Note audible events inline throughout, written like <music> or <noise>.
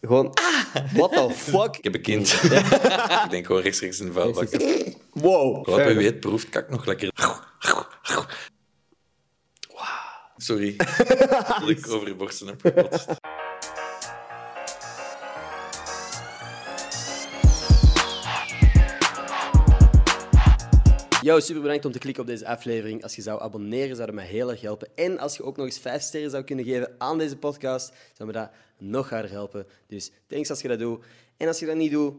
Gewoon, what the fuck? Ik heb een kind. <laughs> ik denk gewoon rechtstreeks in de vuilbak. Wow. Wat weet, proeft kak nog lekker. Sorry <laughs> dat ik over je borsten heb gebotst. Yo, super bedankt om te klikken op deze aflevering. Als je zou abonneren, zou dat mij heel erg helpen. En als je ook nog eens vijf sterren zou kunnen geven aan deze podcast, zou me dat nog harder helpen. Dus thanks als je dat doet. En als je dat niet doet,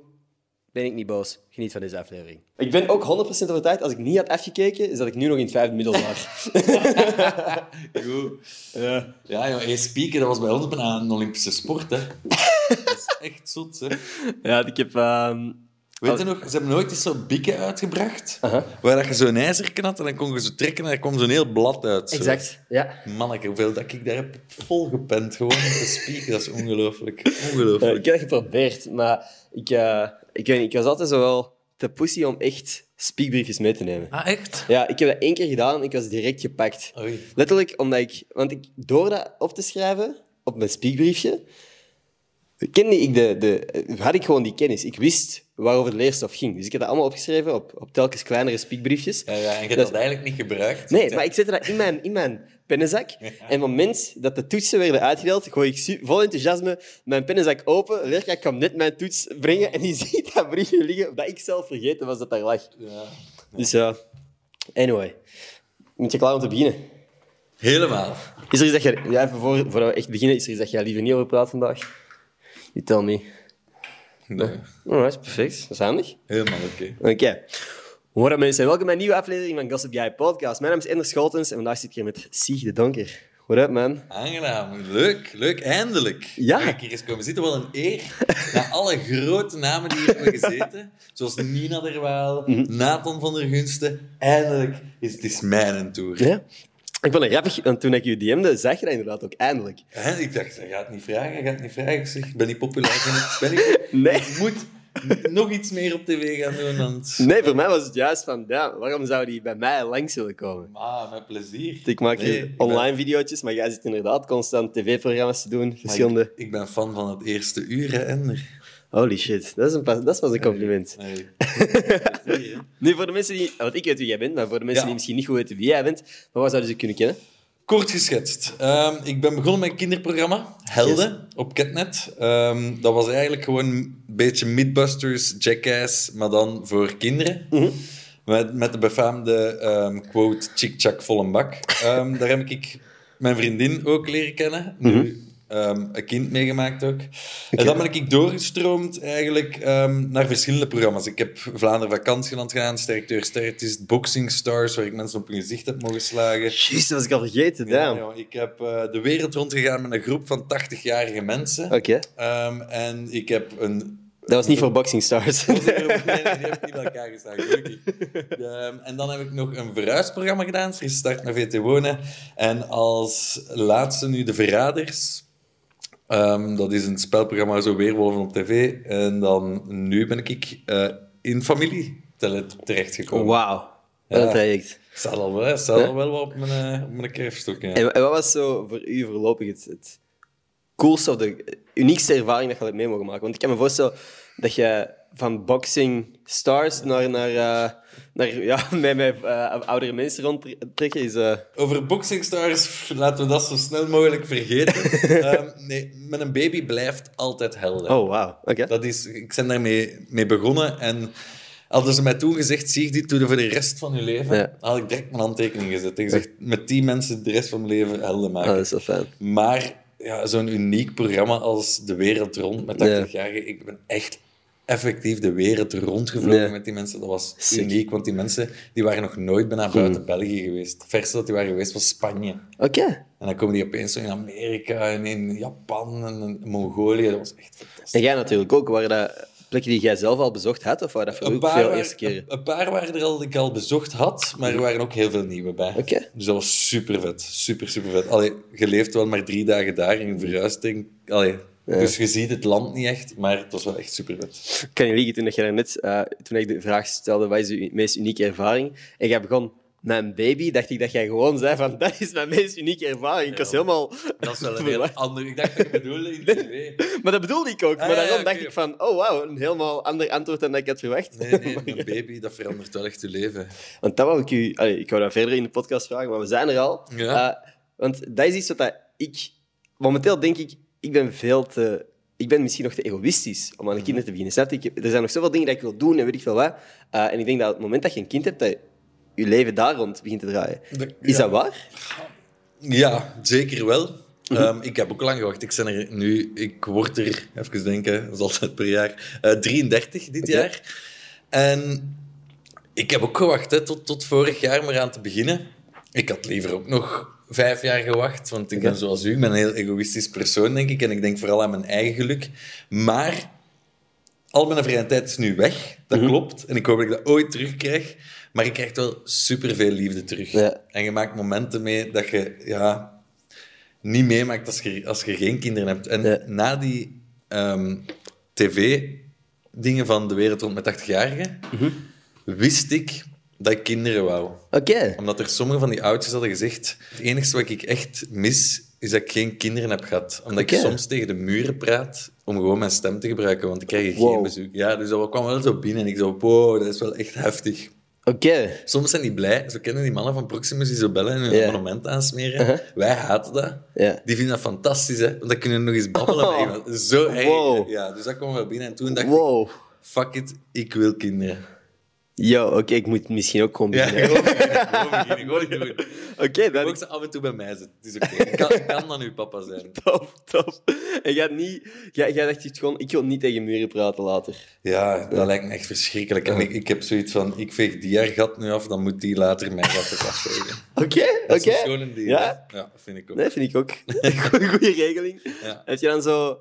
ben ik niet boos. Geniet van deze aflevering. Ik ben ook 100% overtuigd, als ik niet had afgekeken, is dat ik nu nog in het vijfde middelbaar. <laughs> Goed. Ja, ja joh, hey, spieken, dat was bij ons bijna een Olympische sport. Hè. Dat is echt zot, hè. ja, ik heb... ehm, Weet je nog, ze hebben nooit eens zo'n bikken uitgebracht, waar dat je zo'n ijzerken had en dan kon je zo trekken en er kwam zo'n heel blad uit. zo. Exact, ja. Manneke, hoeveel dat ik daar heb volgepend, gewoon met te spieken, dat is ongelooflijk. Eh, Ongelooflijk. ik heb dat geprobeerd, maar ik, eh, ik, weet niet, ik was altijd zo wel te pussy om echt spiekbriefjes mee te nemen. Ah, echt? Ja, ik heb dat één keer gedaan en ik was direct gepakt. Oei. Letterlijk omdat ik... Want ik, door dat op te schrijven op mijn spiekbriefje, kende ik de, de, had ik gewoon die kennis. Ik wist waarover de leerstof ging. Dus ik heb dat allemaal opgeschreven op, op telkens kleinere spiekbriefjes. Ja, ja, en je hebt Dat- dat eigenlijk niet gebruikt. Nee, maar ik zette dat in mijn, in mijn pennenzak. En op het moment dat de toetsen werden uitgedeeld, gooi ik vol enthousiasme mijn pennenzak open. Leerkracht kwam net mijn toets brengen en die <laughs> ziet dat briefje liggen, dat ik zelf vergeten was dat daar lag. Ja. Dus ja, anyway. Moet je klaar om te beginnen? Helemaal. Is er iets dat je... Ja, even voor, we echt beginnen, is er iets dat jij liever niet over praat vandaag? You tell me. Nee, Alright, perfect. Dat is handig. helemaal oké. Oké. Hoi mensen, welkom bij een nieuwe aflevering van Gossip Guy Podcast. Mijn naam is Ender Scholtens en vandaag zit ik hier met Sieg de Donker. What up, man? Aangenaam, leuk, leuk, eindelijk. Ja. Mag ik hier eens komen zitten? Wel een eer. Na alle grote namen die hier hebben gezeten, zoals Nina Derwaal, Mhm. Nathan van der Gunsten, eindelijk is het is mijn tour. Ja. Ik vond het grappig, want toen ik je DM'de, zag je dat inderdaad ook eindelijk. Hè, ik dacht, hij gaat niet vragen, hij gaat niet vragen. Ik zeg, ik ben niet populair genoeg. Ben ik, Nee. ik moet nog iets meer op tv gaan doen. Want... Nee, voor mij was het juist van, ja, waarom zou die bij mij langs willen komen? Ah, met plezier. Ik maak Nee, hier ik ben- online video's, maar jij zit inderdaad constant tv-programma's te doen, verschillende... Ik, ik ben fan van het eerste uur, hè, Ender. Holy shit, dat is, een, pas- dat is pas een compliment. <laughs> Nee. Nu, voor de mensen die... Want ik weet wie jij bent, maar voor de mensen Ja. die misschien niet goed weten wie jij bent, maar waar zouden ze kunnen kennen? Kort geschetst. Ehm, ik ben begonnen met een kinderprogramma, Helden, op Catnet. Ehm, dat was eigenlijk gewoon een beetje Mythbusters, Jackass, maar dan voor kinderen. Met, met de befaamde ehm, quote, chick-chak vol een bak. Daar heb ik mijn vriendin ook leren kennen. Nu, ehm, een kind meegemaakt ook. En dan ben ik doorgestroomd eigenlijk ehm, naar verschillende programma's. Ik heb Vlaanderen Vakantieland gedaan, Sterk Deur Sterk. Het is Boxing Stars, waar ik mensen op hun gezicht heb mogen slagen. Jeez, dat was ik al vergeten, Ja, ik heb eh, de wereld rondgegaan met een groep van 80-jarige mensen. Oké. Ehm, en ik heb een... Dat was niet voor Boxing Stars. Nee, die heb ik niet bij elkaar gestaan, gelukkig. Ehm, en dan heb ik nog een verhuisprogramma gedaan, Frisse Start naar VT Wonen. En als laatste nu De Verraders. Ehm, dat is een spelprogramma, zo Weerwolven op tv. En dan nu ben ik eh, in familie terechtgekomen. Wauw. Ja. traject. Staat al wel, staat al wel wat op mijn, eh, op mijn kerfstok. Ja. En, en wat was zo voor u voorlopig het, het coolste of de uniekste ervaring dat je hebt mee mogen maken? Want ik kan me voorstellen dat je van boxing stars naar, naar, eh, naar ja, <laughs> met, met eh, oudere mensen rondtrekken is... eh, Over Boxing Stars, laten we dat zo snel mogelijk vergeten. <laughs> Ehm, nee, met een baby blijft altijd helder. Oh, wauw. Oké. Dat is, ik ben daarmee mee begonnen en hadden ze mij toen gezegd, zie dit doe je voor de rest van je leven. Ja. Had ik direct mijn handtekening gezet en gezegd, met die mensen de rest van mijn leven helder maken. Ah, dat is wel fijn. Maar ja, zo'n uniek programma als De Wereld Rond met 80-jarigen, ik ben echt effectief de wereld rondgevlogen met die mensen. Dat was Sick. uniek, want die mensen die waren nog nooit bijna buiten België geweest. Het verste dat die waren geweest was Spanje. Oké. En dan komen die opeens in Amerika en in Japan en in Mongolië. Dat was echt fantastisch. En jij natuurlijk ook. Waren dat plekken die jij zelf al bezocht had? Of waren dat voor veel waar- eerste keren? een, paar waren er al die ik al bezocht had, maar er waren ook heel veel nieuwe bij. Oké. Dus dat was super vet. Super, super vet. Allee, je leeft wel maar drie dagen daar in een verhuisding. Dus je ziet het land niet echt, maar het was wel echt super vet. Ik kan je liegen, toen, jij net, eh, toen ik de vraag stelde, wat is de meest unieke ervaring? En jij begon mijn baby, dacht ik dat jij gewoon zei van dat is mijn meest unieke ervaring. Ik was helemaal... Dat is wel een <laughs> heel ander... Ik dacht dat je bedoelde in tv. Maar dat bedoelde ik ook. Ah, maar ja, daarom ja, dacht ik van, oh wauw, een helemaal ander antwoord dan dat ik had verwacht. Nee, nee, <laughs> een baby, dat verandert wel echt je leven. Want dat wou ik u... allee, ik wou dat verder in de podcast vragen, maar we zijn er al. Ja. Eh, want dat is iets wat dat ik... Momenteel denk ik, ik ben veel te... Ik ben misschien nog te egoïstisch om aan de kinderen te beginnen. Snap je? Heb- er zijn nog zoveel dingen dat ik wil doen en weet ik veel wat. Eh, en ik denk dat op het moment dat je een kind hebt, dat je leven daar rond begint te draaien. Is ja. dat waar? Ja, zeker wel. Mhm. Ehm, ik heb ook lang gewacht. Ik, ben er nu, ik word er, even denken, dat is altijd per jaar, eh 33 dit Oké. jaar. En ik heb ook gewacht hè, tot, tot vorig jaar maar aan te beginnen. Ik had liever ook nog vijf jaar gewacht, want ik ben zoals u, ik ben een heel egoïstisch persoon, denk ik. En ik denk vooral aan mijn eigen geluk. Maar al mijn vrije tijd is nu weg, dat Mhm. klopt. En ik hoop dat ik dat ooit terugkrijg. Maar je krijgt wel superveel liefde terug. Ja. En je maakt momenten mee dat je ja, niet meemaakt als je, als je geen kinderen hebt. En Ja. na die ehm, tv-dingen van de wereld rond met 80-jarigen, Mhm. wist ik dat ik kinderen wou. Oké. Omdat er sommige van die oudjes hadden gezegd, het enige wat ik echt mis, is dat ik geen kinderen heb gehad. Omdat ik soms tegen de muren praat om gewoon mijn stem te gebruiken, want ik krijg Wow. geen bezoek. Ja, dus dat kwam wel zo binnen en ik zo, wow, dat is wel echt heftig. Oké. Soms zijn die blij. Zo kennen die mannen van Proximus die zo bellen en hun Ja. abonnement aansmeren. Uh-huh. Wij haten dat. Die vinden dat fantastisch, hè. Want dan kunnen we nog eens babbelen <laughs> Oh. met iemand. Zo erg. Wow. Ja, dus dat kwam wel binnen. En toen dacht ik, Wow. fuck it, ik wil kinderen. Yo, oké, ik moet misschien ook gewoon Ja, gewoon beginnen, <laughs> gewoon beginnen, gewoon doen. Oké, Je dan mag ze af en toe bij mij zitten. Het is oké. Ik kan, dan uw papa zijn. <laughs> Top, top. En jij, niet, jij, jij dacht gewoon, ik wil niet tegen muren praten later. Ja, dat lijkt me echt verschrikkelijk. En ik, ik heb zoiets van, ik veeg die haar gat nu af, dan moet die later mijn gat afvegen. <laughs> Oké, Dat is oké. een schone deal. Ja? hè? Ja, vind ik ook. Nee, vind ik ook. Goeie, goeie regeling. Ja. Heb je dan zo...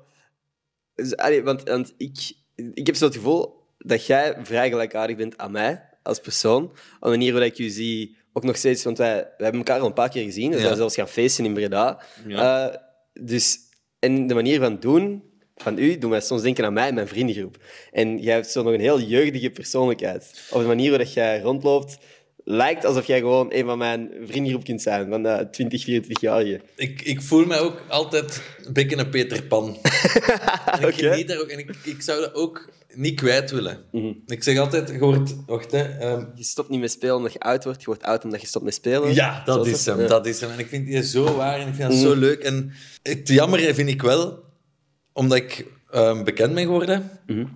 dus, allee, want, want ik, ik heb zo het gevoel dat jij vrij gelijkaardig bent aan mij als persoon. Op de manier waarop ik je zie, ook nog steeds... Want wij, wij hebben elkaar al een paar keer gezien. We Ja. zijn zelfs gaan feesten in Breda. Ja. Eh, dus, en de manier van doen van u doet mij soms denken aan mij en mijn vriendengroep. En jij hebt zo nog een heel jeugdige persoonlijkheid. Op de manier waarop jij rondloopt, lijkt alsof jij gewoon een van mijn vriendengroep kunt zijn, van de 20, 24-jarigen. Ik, ik voel mij ook altijd een beetje een Peter Pan. <laughs> en ik geniet daar ook. En ik, ik zou dat ook niet kwijt willen. Ik zeg altijd, je wordt... Wacht, hè. ehm, Je stopt niet met spelen omdat je oud wordt, je wordt oud omdat je stopt met spelen. ja, dat Zoals is hem. Ja. Dat is hem. En ik vind die zo waar en ik vind dat zo leuk. En het jammer vind ik wel, omdat ik ehm, bekend ben geworden,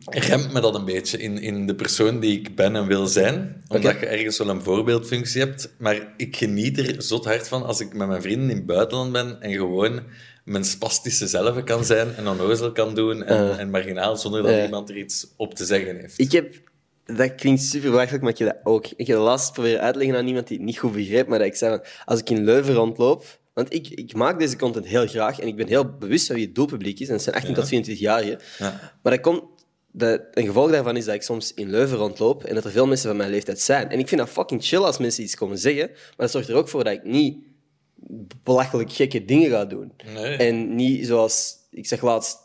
remt me dat een beetje in, in de persoon die ik ben en wil zijn. Omdat je ergens wel een voorbeeldfunctie hebt. Maar ik geniet er zot hard van als ik met mijn vrienden in het buitenland ben en gewoon mijn spastische zelf kan zijn en onnozel kan doen en, en marginaal zonder dat iemand er iets op te zeggen heeft. Ik heb... Dat klinkt super belachelijk, maar ik heb dat ook. Ik heb laatst proberen uit te leggen aan iemand die het niet goed begreep, maar dat ik zei van, als ik in Leuven rondloop... Want ik, ik maak deze content heel graag en ik ben heel bewust van wie het doelpubliek is. En dat zijn 18 tot 24-jarigen. Ja. Maar dat komt... Dat, een gevolg daarvan is dat ik soms in Leuven rondloop en dat er veel mensen van mijn leeftijd zijn. En ik vind dat fucking chill als mensen iets komen zeggen, maar dat zorgt er ook voor dat ik niet belachelijk gekke dingen ga doen. Nee. En niet zoals... Ik zeg laatst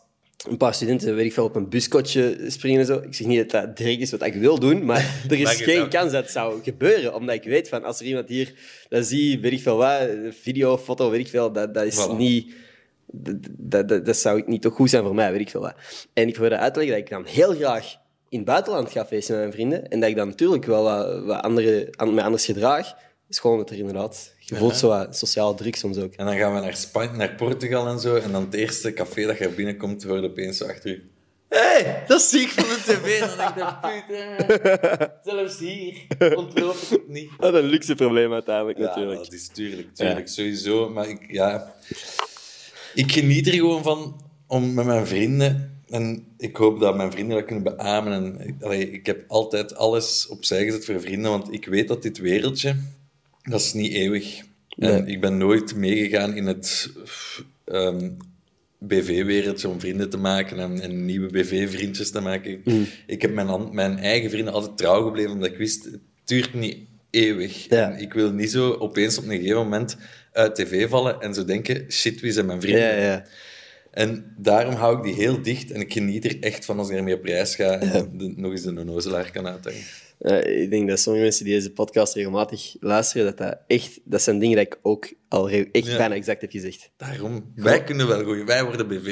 een paar studenten, weet ik veel, op een buskotje springen en zo. Ik zeg niet dat dat direct is wat ik wil doen, maar <laughs> er is geen kans dat het zou gebeuren. Omdat ik weet van, als er iemand hier dat zie, weet ik veel wat, video, foto, weet ik veel, dat, dat is Voilà. niet... Dat, dat, dat, zou niet toch goed zijn voor mij, weet ik veel wat. En ik probeer uit te leggen dat ik dan heel graag in het buitenland ga feesten met mijn vrienden. En dat ik dan natuurlijk wel wat, wat andere, an- mij anders gedraag. is gewoon dat er inderdaad... Je voelt zo wat sociale druk soms ook. En dan gaan we naar Spanje, naar Portugal en zo. En dan het eerste café dat je er binnenkomt, hoor je opeens zo achter je. Hé, hey, dat zie ik van de tv. En dan denk ik, putain, <laughs> zelfs hier ontloopt ik het niet. Dat is een luxe probleem uiteindelijk, Ja, natuurlijk. dat is tuurlijk, tuurlijk, sowieso. Maar ik, ja, ik geniet er gewoon van om met mijn vrienden... En ik hoop dat mijn vrienden dat kunnen beamen. En, allee, ik heb altijd alles opzij gezet voor vrienden, want ik weet dat dit wereldje, dat is niet eeuwig. En ik ben nooit meegegaan in het ehm, BV-wereldje om vrienden te maken en, en nieuwe BV-vriendjes te maken. Mm. Ik heb mijn, mijn eigen vrienden altijd trouw gebleven, omdat ik wist, het duurt niet eeuwig. Ja. En ik wil niet zo opeens op een gegeven moment uit tv vallen en zo denken, shit, wie zijn mijn vrienden? Ja, ja. En daarom hou ik die heel dicht en ik geniet er echt van als ik ermee op reis ga en de- nog eens de nozelaar kan uithangen. Eh, ik denk dat sommige mensen die deze podcast regelmatig luisteren, dat dat echt... Dat zijn dingen dat ik ook al echt Ja. bijna exact heb gezegd. Daarom, wij kunnen wel groeien. Wij worden BV.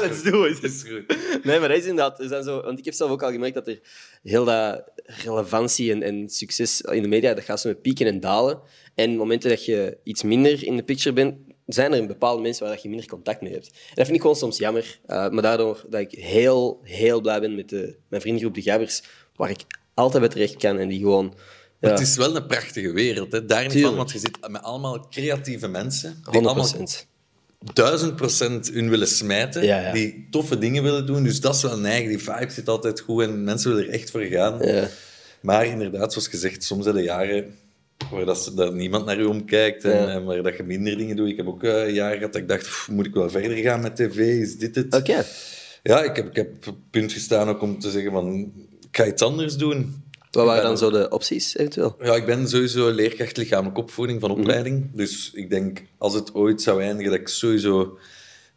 Let's do it. Dat is goed. Nee, maar dat is inderdaad... Er zijn zo, want ik heb zelf ook al gemerkt dat er heel dat relevantie en, en succes in de media, dat gaat zo met pieken en dalen. En momenten dat je iets minder in de picture bent, zijn er bepaalde mensen waar dat je minder contact mee hebt. En dat vind ik gewoon soms jammer. eh, maar daardoor dat ik heel, heel blij ben met de, mijn vriendengroep De Gabbers, waar ik altijd bij terecht kan en die gewoon... Ja, Het is wel een prachtige wereld. Hè. Daar niet van, want je zit met allemaal creatieve mensen. Die 100 allemaal duizend procent hun willen smijten. Ja, ja. Die toffe dingen willen doen. Dus dat is wel neig. Die vibe zit altijd goed en mensen willen er echt voor gaan. Ja. Maar inderdaad, zoals gezegd, soms zijn er jaren waar dat, niemand naar u omkijkt en, en waar dat je minder dingen doet. Ik heb ook eh, jaren gehad dat ik dacht, "Pff, moet ik wel verder gaan met tv? Is dit het? Oké. Ja, ik heb, ik heb op het punt gestaan ook om te zeggen van, ga iets anders doen. Wat waren dan zo de opties, eventueel? Ja, ik ben sowieso leerkracht lichamelijke opvoeding van opleiding. Dus ik denk, als het ooit zou eindigen, dat ik sowieso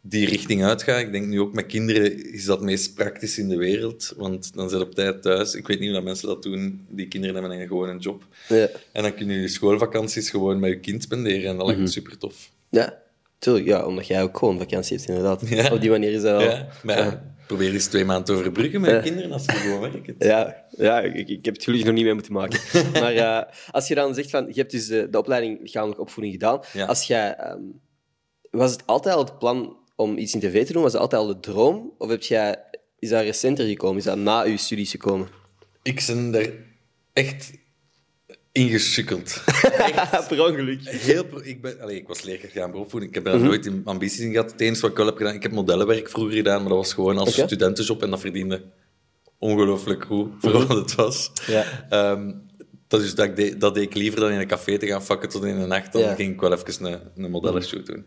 die richting uitga. Ik denk nu ook met kinderen is dat het meest praktisch in de wereld. Want dan ze op tijd thuis. Ik weet niet hoe dat mensen dat doen. Die kinderen hebben dan gewoon een job. Ja. En dan kun je schoolvakanties gewoon met je kind spenderen. En dat lijkt me super tof. Ja, tuurlijk. Ja, omdat jij ook gewoon vakantie hebt, inderdaad. Ja. Op die manier is dat wel... Ja, maar ja, probeer eens twee maanden te overbruggen met je kinderen als ze gewoon werken. Ja, ja ik, ik heb het gelukkig nog niet mee moeten maken. <laughs> maar eh, als je dan zegt van, je hebt dus de, de opleiding lichamelijke opvoeding gedaan. Ja. Als jij, ehm, was het altijd al het plan om iets in tv te doen? Was het altijd al de droom? Of heb jij, is dat recenter gekomen? Is dat na je studies gekomen? Ik ben er echt ingesukkeld. <laughs> per ongeluk. Heel, pro- ik, ben, allee, ik was leerkracht gaan beroepvoeding. Ik heb daar nooit in ambities in gehad. Het enige wat ik wel heb gedaan, ik heb modellenwerk vroeger gedaan, maar dat was gewoon als studentenjob en dat verdiende ongelooflijk goed voor wat het was. Ja. Ehm, dat, is, dat, ik deed, dat deed ik liever dan in een café te gaan vakken tot in de nacht. Dan Ja. ging ik wel even een, een modellenshoot doen.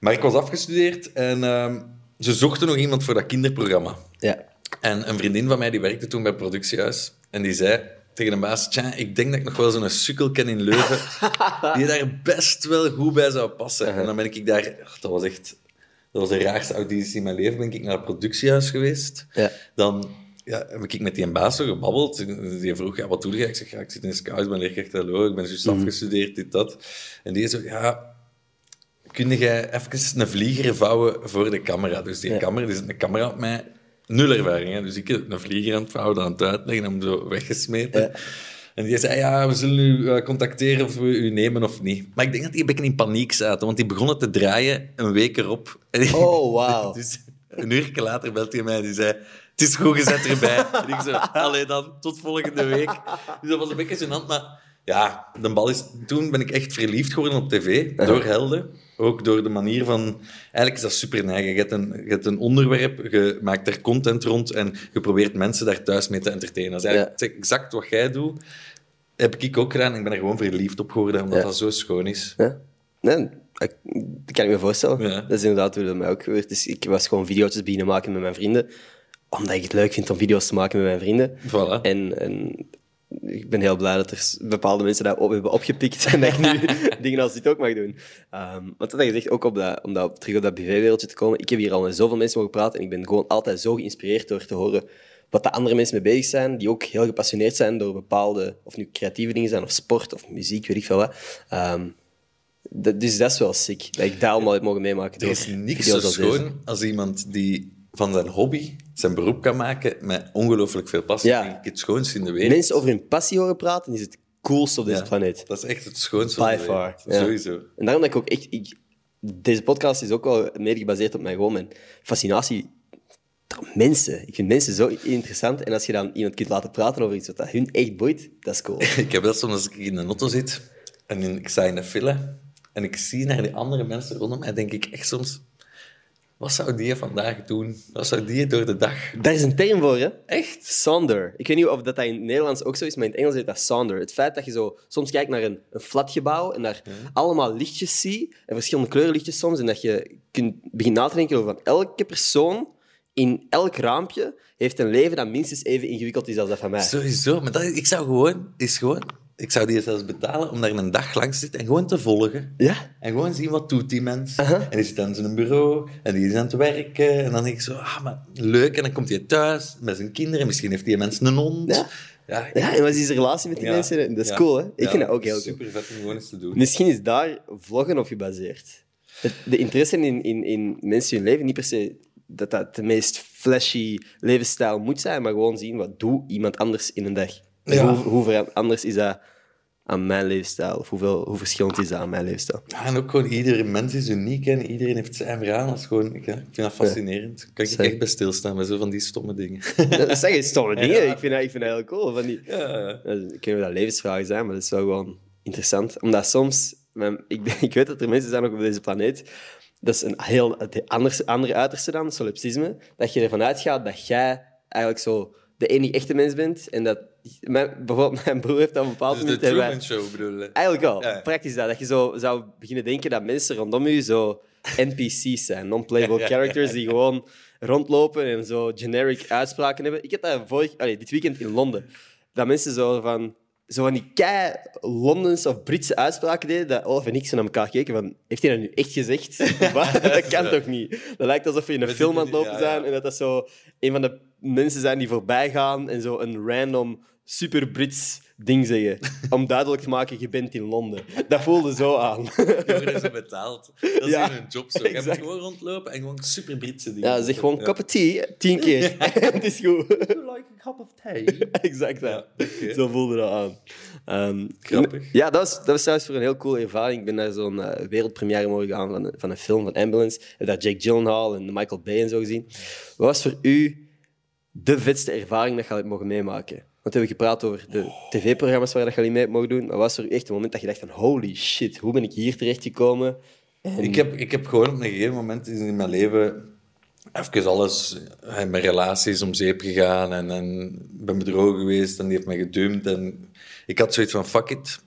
Maar ik was afgestudeerd en ehm, ze zochten nog iemand voor dat kinderprogramma. Ja. En een vriendin van mij die werkte toen bij het productiehuis. En die zei tegen de baas: Tja, ik denk dat ik nog wel zo'n sukkel ken in Leuven. die daar best wel goed bij zou passen. En dan ben ik daar. Dat was echt. Dat was de raarste auditie in mijn leven. Ben ik naar het productiehuis geweest. Ja. Dan ja, heb ik met die een baas zo gebabbeld. Die vroeg: ja, Wat doe je? Ik zeg: ja, Ik zit in Scouts, ik ben leerkracht. Hallo, ik ben juist afgestudeerd, dit, dat. En die zo: Ja. Kun jij even een vlieger vouwen voor de camera? Dus die Ja. camera, die zit een camera op mij. Nul ervaring, hè? dus ik heb een vlieger aan het vouwen, aan het uitleggen, hem zo weggesmeten. Ja. En die zei, ja, we zullen u eh, contacteren of we u nemen of niet. Maar ik denk dat die een beetje in paniek zaten, want die begonnen te draaien een week erop. Oh, wauw. <laughs> dus een uur later belt hij mij en die zei, het is goed gezet erbij. en ik zo, allee dan, tot volgende week. Dus dat was een beetje gênant, maar ja, de bal is... Toen ben ik echt verliefd geworden op tv, door Helden. Ook door de manier van... Eigenlijk is dat super neig. Je hebt, een, je hebt een onderwerp, je maakt er content rond en je probeert mensen daar thuis mee te entertainen. Dat is eigenlijk exact wat jij doet. Heb ik ook gedaan. Ik ben er gewoon verliefd op geworden, omdat Ja. dat zo schoon is. Ja. Nee, ik, dat kan ik me voorstellen. Ja. Dat is inderdaad hoe dat mij ook gebeurt. Dus ik was gewoon video's beginnen maken met mijn vrienden. Omdat ik het leuk vind om video's te maken met mijn vrienden. Voilà. En, en ik ben heel blij dat er bepaalde mensen dat op hebben opgepikt en dat ik nu <laughs> dingen als dit ook mag doen. Ehm want dat je zegt, ook op dat, om dat, terug op dat BV-wereldje te komen. Ik heb hier al met zoveel mensen mogen praten en ik ben gewoon altijd zo geïnspireerd door te horen wat de andere mensen mee bezig zijn, die ook heel gepassioneerd zijn door bepaalde, of nu creatieve dingen zijn, of sport, of muziek, weet ik veel wat. Ehm, dat- dus dat is wel sick, dat ik dat allemaal heb mogen meemaken. Er is niks zo deze. schoon als iemand die van zijn hobby zijn beroep kan maken met ongelooflijk veel passie. Ja. Dat ik het schoonste in de wereld. Mensen over hun passie horen praten, is het coolste op deze Ja, planeet. Dat is echt het schoonste By de far. ja. Sowieso. En daarom dat ik ook echt... Ik, deze podcast is ook wel mede gebaseerd op mijn, gewoon mijn fascinatie mensen. Ik vind mensen zo interessant. En als je dan iemand kunt laten praten over iets wat dat hun echt boeit, dat is cool. <laughs> Ik heb wel soms als ik in een auto zit en in- ik sta in een file en ik zie naar die andere mensen rondom mij, denk ik echt soms... Wat zou die vandaag doen? Wat zou die door de dag... Daar is een term voor, hè? Echt? Sonder. Ik weet niet of dat, dat in het Nederlands ook zo is, maar in het Engels heet dat sonder. Het feit dat je zo soms kijkt naar een, een flatgebouw en daar allemaal lichtjes ziet, en verschillende kleurenlichtjes soms, en dat je kunt beginnen na te denken over van elke persoon in elk raampje heeft een leven dat minstens even ingewikkeld is als dat van mij. Sowieso. Maar dat, ik zou gewoon... Is gewoon ik zou die zelfs betalen om daar een dag lang te zitten en gewoon te volgen. Ja? En gewoon zien wat doet die mens. En die zit aan zijn bureau en die is aan het werken. En dan denk ik zo, ah, maar leuk. En dan komt hij thuis met zijn kinderen. Misschien heeft die mens een hond. Ja. ja, Ja, en wat is die relatie met die Ja. mensen? Dat is Ja. cool, hè? Ik vind dat ook heel cool. Super vet om gewoon eens te doen. Misschien is daar vloggen op gebaseerd. Het, de interesse in, in, in mensen hun leven, niet per se dat dat de meest flashy levensstijl moet zijn, maar gewoon zien wat doet iemand anders in een dag. Ja. Hoe, hoe anders is dat aan mijn levensstijl? Of hoeveel, hoe verschillend is dat aan mijn levensstijl? Ja, en ook gewoon, iedere mens is uniek en iedereen heeft zijn verhaal. Dat is gewoon, ik, vind dat fascinerend. Daar kan ik echt bij stilstaan, bij zo van die stomme dingen. Dat zeg je stomme <laughs> dingen. Ja. Ik, vind dat, ik vind dat heel cool. Van die, ja. Ik weet niet of dat levensvragen zijn, maar dat is wel gewoon interessant. Omdat soms, ik, <laughs> ik weet dat er mensen zijn ook op deze planeet, dat is een heel het anders, andere uiterste dan, solipsisme, dat je ervan uitgaat dat jij eigenlijk zo de enige echte mens bent. En dat, mijn, bijvoorbeeld mijn broer heeft op een bepaald Dus de moment... wij- Truman Show bedoel je? Eigenlijk wel. Ja. Praktisch dat. Dat je zo zou beginnen denken dat mensen rondom je zo NPC's zijn. Non-playable <laughs> characters die gewoon rondlopen en zo generic uitspraken hebben. Ik heb dat vorig, allee, dit weekend in Londen. Dat mensen zo van, zo van die kei Londens of Britse uitspraken deden, dat Olaf en ik zo naar elkaar keken van, heeft hij dat nu echt gezegd? <laughs> <laughs> Dat kan toch niet? Dat lijkt alsof we in een film aan het lopen zijn en dat dat zo een van de mensen zijn die voorbij gaan en zo een random super Brits ding zeggen. Om duidelijk te maken, je bent in Londen. Dat voelde zo aan. Die worden zo betaald. Dat is Ja, hun job zo. Je moet gewoon rondlopen en gewoon super Britse dingen. Ja, zeg gewoon Ja. cup of tea, tien keer. <laughs> Het is goed. like a cup of tea? <laughs> exact, ja. Zo voelde dat aan. Ehm, Grappig. Ja, dat was, dat was trouwens voor een heel coole ervaring. Ik ben naar zo'n eh, wereldpremière mogen gaan van, een- van een film van Ambulance. Ik heb daar Jake Gyllenhaal en Michael Bay en zo gezien. Wat was voor u de vetste ervaring dat je mogen meemaken? Want we hebben gepraat over de tv-programma's waar dat je mee mogen doen. Maar was u echt het moment dat je dacht van holy shit, hoe ben ik hier terechtgekomen? En... Ik heb, ik heb gewoon op een gegeven moment in mijn leven even alles eh, met relaties om zeep gegaan en, en ben bedrogen geweest en die heeft mij gedumpt. En ik had zoiets van, fuck it,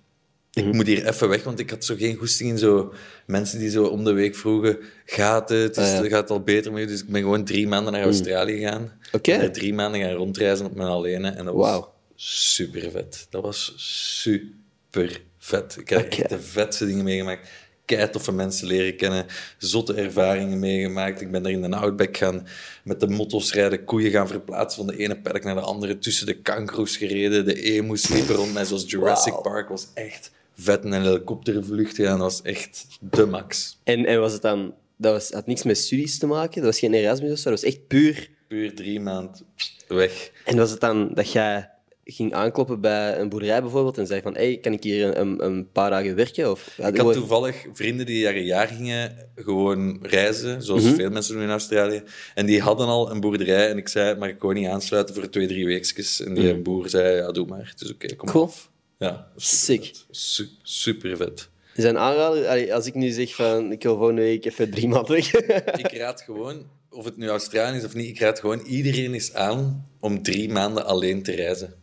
ik moet hier even weg, want ik had zo geen goesting in zo mensen die zo om de week vroegen, gaat het, is, Ah, ja. gaat het al beter met je? Dus ik ben gewoon drie maanden naar Australië gegaan. Oké. Daar drie maanden gaan rondreizen op mijn alleen. En dat was super vet. Dat was super vet. Ik heb echt de vetste dingen meegemaakt. Kei toffe mensen leren kennen, zotte ervaringen meegemaakt. Ik ben daar in de Outback gaan met de motto's rijden, koeien gaan verplaatsen van de ene park naar de andere, tussen de kangoeroes gereden, de emus liepen rond mij zoals Jurassic. Park was echt vet. En een helikoptervlucht gaan, dat was echt de max. En, en was het dan... Dat was, had niks met studies te maken? Dat was geen Erasmus of zo? Dat was echt puur... Puur drie maanden weg. En was het dan dat jij ging aankloppen bij een boerderij bijvoorbeeld en zei van hey, kan ik hier een, een, paar dagen werken? Of, Ik had toevallig vrienden die jaar een jaar gingen gewoon reizen, zoals Mhm. veel mensen doen in Australië. En die hadden al een boerderij en ik zei, mag ik gewoon niet aansluiten voor twee, drie weekjes? En die boer zei, ja, doe maar. Het is oké, kom Mhm. Cool. af. Ja, Sick. supervet. Su- super vet. Een aanrader? Allee, als ik nu zeg van ik wil volgende week even drie maanden weg. <laughs> Ik raad gewoon, of het nu Australië is of niet, ik raad gewoon iedereen eens aan om drie maanden alleen te reizen.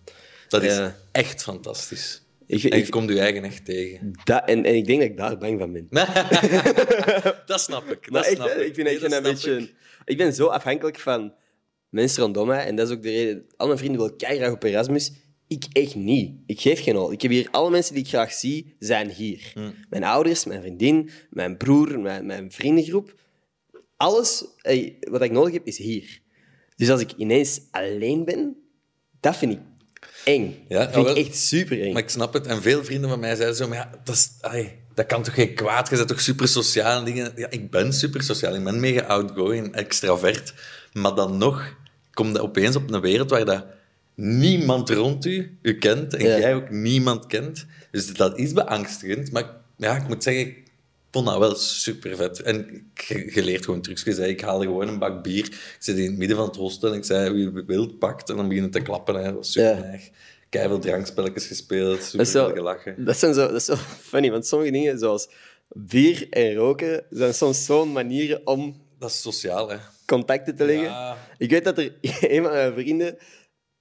Dat is Ja. echt fantastisch. ik, En je ik, komt je eigen echt tegen. dat, en, en ik denk dat ik daar bang van ben. <laughs> dat snap ik. Dat Maar snap ik vind, ik Nee, vind een beetje... Ik ben zo afhankelijk van mensen rondom mij. En dat is ook de reden... Al mijn vrienden willen keihard op Erasmus. Ik echt niet. Ik geef geen hol. Ik heb hier... Alle mensen die ik graag zie, zijn hier. Mijn ouders, mijn vriendin, mijn broer, mijn, mijn vriendengroep. Alles ey, wat ik nodig heb, is hier. Dus als ik ineens alleen ben, dat vind ik eng. Ja, dat vind ik echt super eng. Maar ik snap het. En veel vrienden van mij zeiden zo, maar ja, dat, is, ai, dat kan toch geen kwaad? Je bent toch super sociaal en dingen. Ja, ik ben super sociaal. Ik ben mega outgoing, extravert. Maar dan nog kom je opeens op een wereld waar dat niemand rond u u kent en Ja. jij ook niemand kent. Dus dat is beangstigend. Maar ja, ik moet zeggen, ik vond dat wel super vet. En je, leert gewoon trucs. Ik haalde gewoon een bak bier. Ik zit in het midden van het hostel en ik zei, wie wilt pakt. En dan beginnen te klappen. Hè. Dat was super Ja. Keiveel drankspelletjes gespeeld, super zo, gelachen. dat, zijn zo, dat is zo funny, want sommige dingen, zoals bier en roken, zijn soms zo'n manieren om Dat is sociaal, hè. contacten te leggen. Ja. Ik weet dat er <laughs> een van mijn vrienden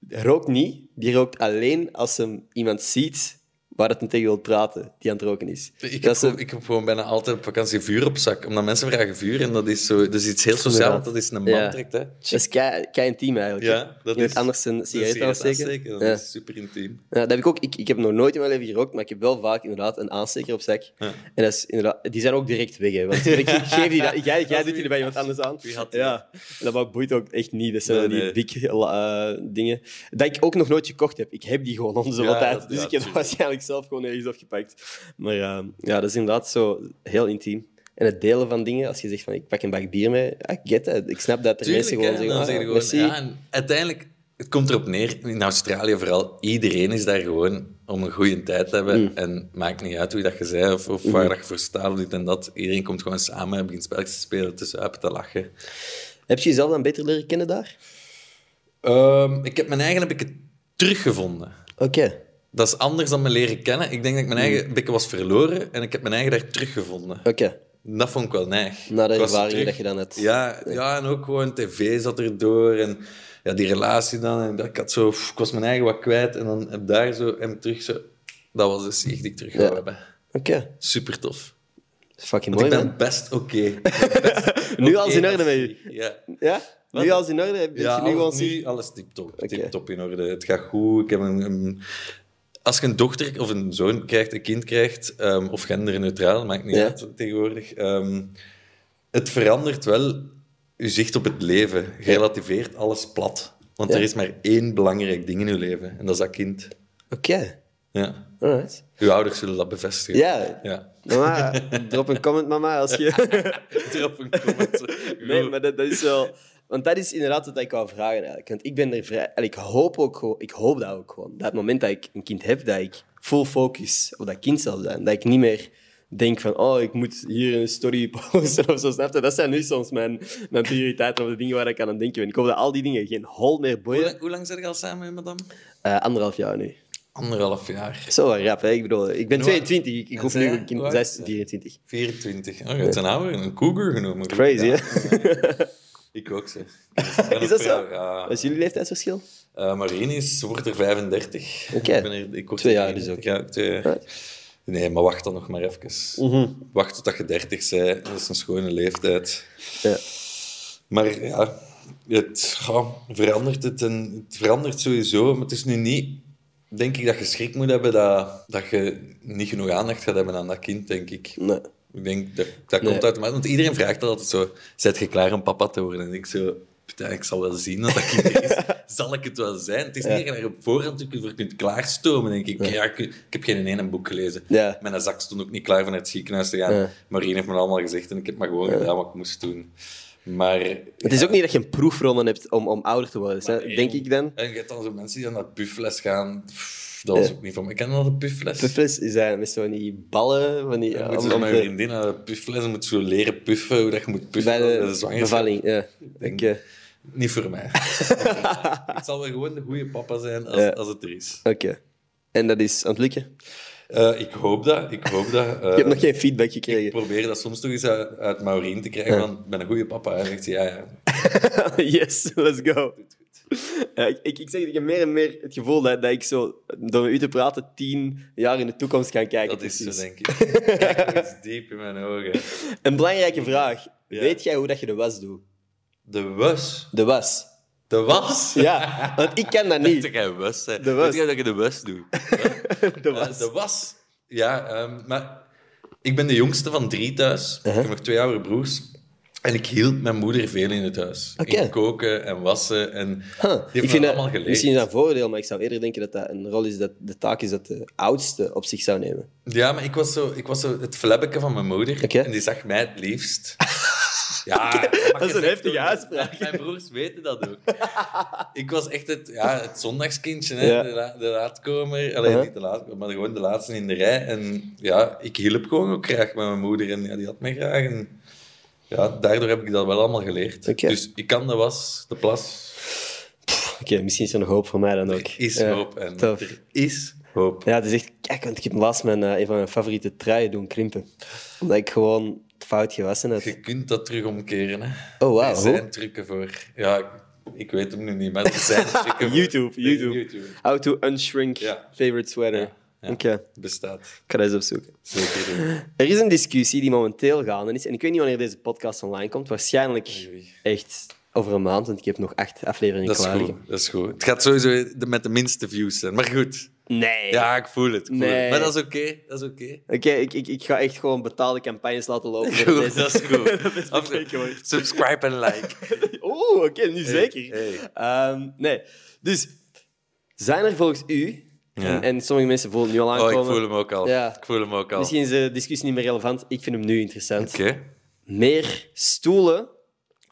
rookt niet. Die rookt alleen als hij iemand ziet waar het een tegen wil praten, die aan het roken is. Ik Dat heb, ik heb gewoon bijna altijd op vakantie vuur op zak. Omdat mensen vragen vuur en dat is, zo, dat is iets heel sociaal. Dat is een Ja. man trekt, hè. dat is kei, kei intiem eigenlijk. Ja, dat Je moet is... anders een sigaret aansteken. Dat Ja. is super intiem. Ja, dat heb ik ook. Ik, ik heb nog nooit in mijn leven gerookt, maar ik heb wel vaak inderdaad een aansteker op zak. Ja. En dat is inderdaad, die zijn ook direct weg. Hè, want ik, geef die, dat- <laughs> jij, jij doet die er bij iemand anders aan. Wie had die? Ja, en dat boeit ook echt niet. Dat zijn Nee, die nee. big eh, dingen. Dat ik ook nog nooit gekocht heb. Ik heb die gewoon om zoveel Ja, tijd. dat- Dus ja, ik heb dat waarschijnlijk zelf gewoon ergens afgepakt. Maar ja, ja, dat is inderdaad zo heel intiem. En het delen van dingen, als je zegt van ik pak een bak bier mee, I get. Ik snap dat er Tuurlijk, mensen gewoon zeggen, ah, gewoon... merci. Ja, en uiteindelijk, het komt erop neer, in Australië vooral, iedereen is daar gewoon om een goede tijd te hebben. Mm. En maakt niet uit hoe dat je zei of, of waar dat je voor staat of dit en dat. Iedereen komt gewoon samen en begint spelletjes te spelen, te zuipen, te lachen. Heb je jezelf dan beter leren kennen daar? Ehm, ik heb mijn eigen heb ik het teruggevonden. Oké. Dat is anders dan me leren kennen. Ik denk dat ik mijn eigen een beetje was verloren en ik heb mijn eigen daar teruggevonden. Oké. Dat vond ik wel neig. Na de Ik terug- dat je dan hebt. Ja, ja, en ook gewoon tv zat erdoor en ja, die relatie dan. En dat, ik, had zo, ik was mijn eigen wat kwijt en dan heb daar zo en terug zo... Dat was de sieg die ik terug Ja. hebben. Oké. Super tof. Fucking mooi, <laughs> ik man. ben best oké. Nu alles in orde met je. Ja. Ja? Nu alles in orde? Heb je Ja, nu alles, nu alles tip-top. Tip-top in orde. Het gaat goed. Ik heb een, een- als je een dochter of een zoon krijgt, een kind krijgt, ehm, of genderneutraal, maakt niet Ja. uit tegenwoordig, ehm, het verandert wel je zicht op het leven. Je relativeert alles plat. Want Ja. er is maar één belangrijk ding in je leven, en dat is dat kind. Oké. Ja. Alright. Uw ouders zullen dat bevestigen. Ja. Ja. Mama, <laughs> drop een comment, mama, als je... <laughs> Erop een comment. Nee, maar dat, dat is wel... Want dat is inderdaad wat ik wou vragen eigenlijk. Want ik ben er vrij... En ik hoop ook gewoon... Ik hoop dat ook gewoon. Dat het moment dat ik een kind heb, dat ik full focus op dat kind zal zijn. Dat ik niet meer denk van, oh, ik moet hier een story <laughs> posten of zo, snap je? Dat zijn nu soms mijn, mijn prioriteiten of de dingen waar ik aan het denken ben. Ik hoop dat al die dingen geen hol meer Hoe, boeien. lang- hoe lang zit je al samen met madame? Eh, anderhalf jaar nu. Anderhalf jaar. Zo rap, hè? Ik bedoel, ik ben En hoe- 22. Ik, hoef nu een kind... Hoe Zij oud is is zij? 24. 24. Oh, je hebt een ouder, een cougar genomen. Crazy, Ja. hè? <laughs> Ik ook, zeg. <laughs> Ik Is dat ook zo? Ja. Wat is jullie leeftijdsverschil? Eh, Marine is, wordt er 35. Oké. Ik ben ik word Twee jaar dus 33. Ja, twee jaar. Right. Nee, maar wacht dan nog maar even. Mhm. Wacht tot je 30 bent. Dat is een schone leeftijd. Ja. Maar ja, het ja, verandert het. En het verandert sowieso. Maar het is nu niet... Denk ik dat je schrik moet hebben dat, dat je niet genoeg aandacht gaat hebben aan dat kind, denk ik. Nee. Ik denk, dat, dat Nee. komt automatisch. Want iedereen vraagt altijd zo, zet je klaar om papa te worden? En ik zo, ik zal wel zien dat dat is. <laughs> zal ik het wel zijn? Het is niet dat je op voorhand voor kunt klaarstomen, denk ik. Ja, ik, ik heb geen ene boek gelezen. Ja. Mijn zak stond ook niet klaar van het ziekenhuis te gaan. Ja. Marien heeft me allemaal gezegd en ik heb maar gewoon gedaan wat ik moest doen. Maar... Het is ook niet dat je een proefronde hebt om, om ouder te worden, denk ik dan. En je hebt dan zo mensen die aan dat puffles gaan. Pff, dat was ook niet van. Ik ken dat, de puffles? Puffles is dat met zo'n die ballen van die... Ja, moet zo mijn vriendin aan de puffles moet zo leren puffen, hoe dat je moet puffen bij de, zwangerschap. bevalling, ja. Denk-. Niet voor mij. <laughs> ik zal wel gewoon de goede papa zijn als, Ja. als het er is. Oké. En dat is aan het lukken? Eh, ik hoop dat. Ik hoop dat. <laughs> eh, Je hebt nog geen feedback ik gekregen. probeer dat soms toch eens uit, uit Maureen te krijgen. Van, ik ben een goede papa. Hij zegt, ja, ja. <laughs> yes, let's go. Ja, ik, ik, ik zeg, ik heb meer en meer het gevoel dat, dat ik zo, door met u te praten, tien jaar in de toekomst kan kijken. Dat is zo, denk ik. Kijk eens diep in mijn ogen. <laughs> Een belangrijke vraag. Ja. Weet jij hoe dat je de was doet? De was. De was. De was? Ja, want ik ken dat Dat <laughs> niet. jij was. De was. Weet jij dat je de was doet? <laughs> De Eh, was. de was. Ja, ehm, maar ik ben de jongste van drie thuis. Uh-huh. Ik heb nog twee oudere broers. En ik hielp mijn moeder veel in het huis. In koken en wassen. En Huh. die Ik vind dat, allemaal geleerd. misschien is dat een voordeel, maar ik zou eerder denken dat dat een rol is dat de taak is dat de oudste op zich zou nemen. Ja, maar ik was zo, ik was zo het flabbeke van mijn moeder. En die zag mij het liefst. <laughs> Ja, Dat is een heftige uitspraak. Mijn broers weten dat ook. <laughs> Ik was echt het, ja, het zondagskindje, hè? Ja. De, la- de laatkomer. Alleen Uh-huh. niet de laatste, maar gewoon de laatste in de rij. En ja, ik hielp gewoon ook graag met mijn moeder. En ja, die had mij graag. En ja, daardoor heb ik dat wel allemaal geleerd. Dus ik kan de was, de plas. Oké, misschien is er nog hoop voor mij dan ook. Er is Ja, hoop. En tof. er is hoop. Ja, het is echt... Kijk, want ik heb laatst mijn, eh, een van mijn favoriete truien doen krimpen. Omdat ik gewoon het fout gewassen had. Je kunt dat terug omkeren. Hè. Oh, Er wauw. zijn trucken voor. Ja, ik, weet hem nu niet, maar er zijn <laughs> trucken voor. YouTube, YouTube. YouTube. How to unshrink Ja. favorite sweater. Ja, ja. Bestaat. Ik ga dat eens opzoeken. Zeker. Er is een discussie die momenteel gaande is. En ik weet niet wanneer deze podcast online komt. Waarschijnlijk echt over een maand, want ik heb nog acht afleveringen Dat is klaar goed. Dat is goed. Het gaat sowieso met de minste views zijn. Maar goed. Nee. Ja, ik voel het. Ik voel Nee. het. Maar dat is oké. Dat is oké. Oké, ik, ik, ik ga echt gewoon betaalde campagnes laten lopen. <laughs> Goed, dat is goed. <laughs> dat is. Subscribe en like. <laughs> Oeh, oké, nu zeker. hey. Ehm, nee. Dus, zijn er volgens u. en, en sommige mensen voelen het nu al Oh, aankomen, ik voel hem ook al. Ja. Ik voel hem ook al. misschien is de discussie niet meer relevant, ik vind hem nu interessant. Oké. Meer stoelen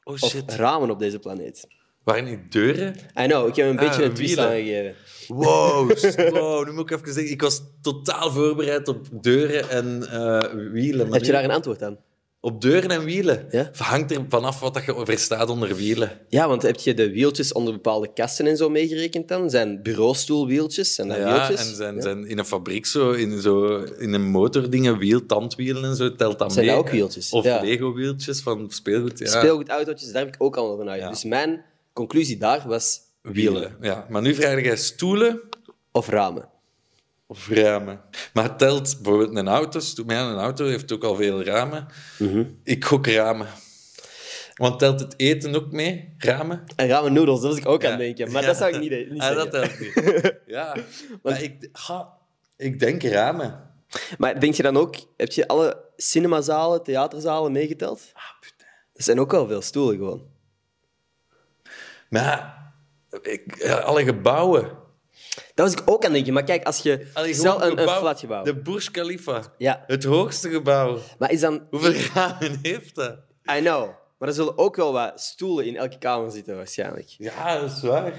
Oh of shit. ramen op deze planeet? Waren niet deuren? I know, ik heb een Ah, beetje een twist aangegeven. Wow, <laughs> wow, nu moet ik even zeggen. Ik was totaal voorbereid op deuren en eh, wielen. Heb je daar een antwoord aan? Op deuren en wielen? Ja. Hangt er vanaf wat dat je verstaat onder wielen. Ja, want heb je de wieltjes onder bepaalde kasten en zo meegerekend dan? Zijn bureaustoelwieltjes? Zijn dat Ja, wieltjes? en zijn, Ja. zijn in een fabriek zo, in, zo, in een motordingen, wiel, tandwielen en zo, telt dat Zijn mee. dat ook wieltjes? Of Ja. Lego-wieltjes van speelgoed. Ja. Speelgoedautootjes, daar heb ik ook al nagedacht. Ja. Dus mijn conclusie daar was wielen. wielen. Ja, maar nu vraag jij stoelen Of ramen. Of ramen. Maar het telt bijvoorbeeld een auto. ja, een auto heeft ook al veel ramen. Mhm. Ik gok ramen. Want telt het eten ook mee? Ramen? En ramen noedels, dat was ik ook aan Ja. het denken. Maar Ja. dat zou ik niet, niet Ah, dat telt niet. <laughs> Ja, maar ik, ha, ik denk ramen. Maar denk je dan ook, heb je alle cinemazalen, theaterzalen meegeteld? Ah, putain. Dat zijn ook wel veel stoelen gewoon. Maar ik, alle gebouwen. Dat was ik ook aan het denken. Maar kijk, als je... Allee, gewoon een, een gebouw. flatgebouw. De Burj Khalifa. Ja. Het hoogste gebouw. Maar is dan... Hoeveel <laughs> ramen heeft dat? I know. Maar er zullen ook wel wat stoelen in elke kamer zitten, waarschijnlijk. Ja, dat is waar.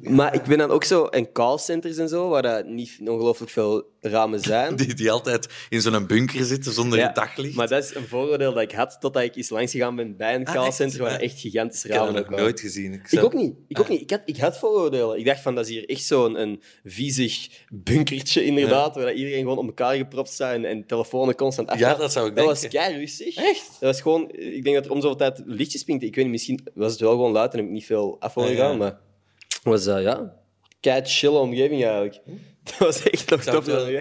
Maar ik ben dan ook zo... En callcenters en zo, waar dat niet ongelooflijk veel ramen zijn. <laughs> Die, die altijd in zo'n bunker zitten zonder Ja, daglicht. Maar dat is een vooroordeel dat ik had totdat ik eens langs gegaan ben bij een Ah, callcenter waar echt gigantische ik heb ramen dat nog nooit gezien. Ik, ook niet. Ik ook niet. Ik had, ik had vooroordelen. Ik dacht van, dat is hier echt zo'n een viezig bunkertje, inderdaad, waar dat iedereen gewoon op elkaar gepropt staat en, en telefoons constant af. Ja, dat zou ik Dat denken. was kei rustig. Echt? Dat was gewoon... Ik denk dat er om zoveel tijd lichtjes pinkte. Ik weet niet, misschien was het wel gewoon luid en heb ik niet veel af horen gaan, maar... Het was, eh, ja... Kei chille omgeving, eigenlijk. <laughs> Dat was echt nog top. wel-.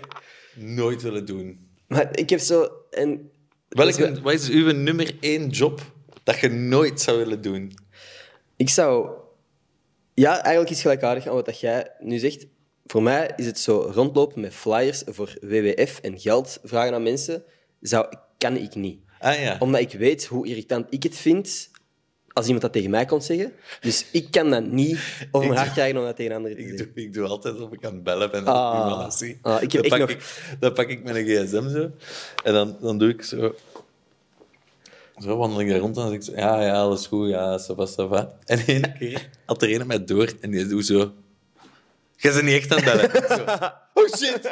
Nooit willen doen. Maar ik heb zo... En, Welke, wat is uw nummer één job dat je nooit zou willen doen? Ik zou... Ja, eigenlijk is gelijkaardig aan wat dat jij nu zegt. Voor mij is het zo rondlopen met flyers voor WWF en geld vragen aan mensen. Zou, kan ik niet. Ah ja. Omdat ik weet hoe irritant ik het vind als iemand dat tegen mij komt zeggen. Dus ik kan dat niet over mijn hart krijgen om dat tegen anderen te Ik zeggen. doe, ik doe altijd of ik aan het bellen ben. Ah. als ik. Ah, ik heb dan, pak nog- ik, dan pak ik mijn gsm zo. En dan, dan doe ik zo... Zo wandel ik daar rond en dan zeg ik zo... Ja, ja, alles goed. Ja, ça va, ça va. En één keer had er een mij door en die doet zo... Jij bent niet echt aan het bellen. <laughs> Oh shit!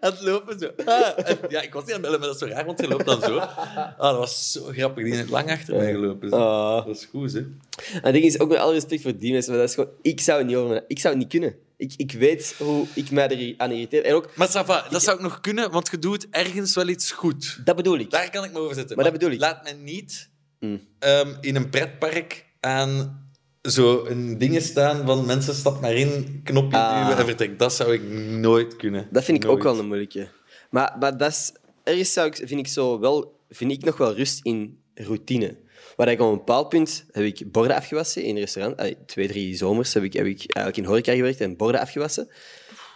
Het lopen zo. Ah. En ja, ik was niet aan het bellen, maar dat is zo raar, want je loopt dan zo. Ah, dat was zo grappig. Die is lang achter mij gelopen. Zo. Ah. Dat is goed, hè. En het ding is ook met alle respect voor die mensen, maar dat is gewoon... Ik zou het niet over... Ik zou het niet kunnen. Ik, ik weet hoe ik mij er aan irriteer. En ook, Maar ça va, dat zou ik nog kunnen, want je doet ergens wel iets goed. dat bedoel ik. Daar kan ik me over zetten. Maar dat bedoel ik. Laat me niet Mm. ehm, in een pretpark aan zo een dingen staan van mensen stap maar in, knopje Ah. duwen en vertrek. Dat zou ik nooit kunnen. Dat vind ik Nooit. ook wel een moeilijke. Maar, maar dat is, ergens zou ik, vind, ik zo wel, vind ik nog wel rust in routine. Waar ik op een bepaald punt heb ik borden afgewassen in een restaurant. Allee, twee, drie zomers heb ik, heb ik eigenlijk in horeca gewerkt en borden afgewassen.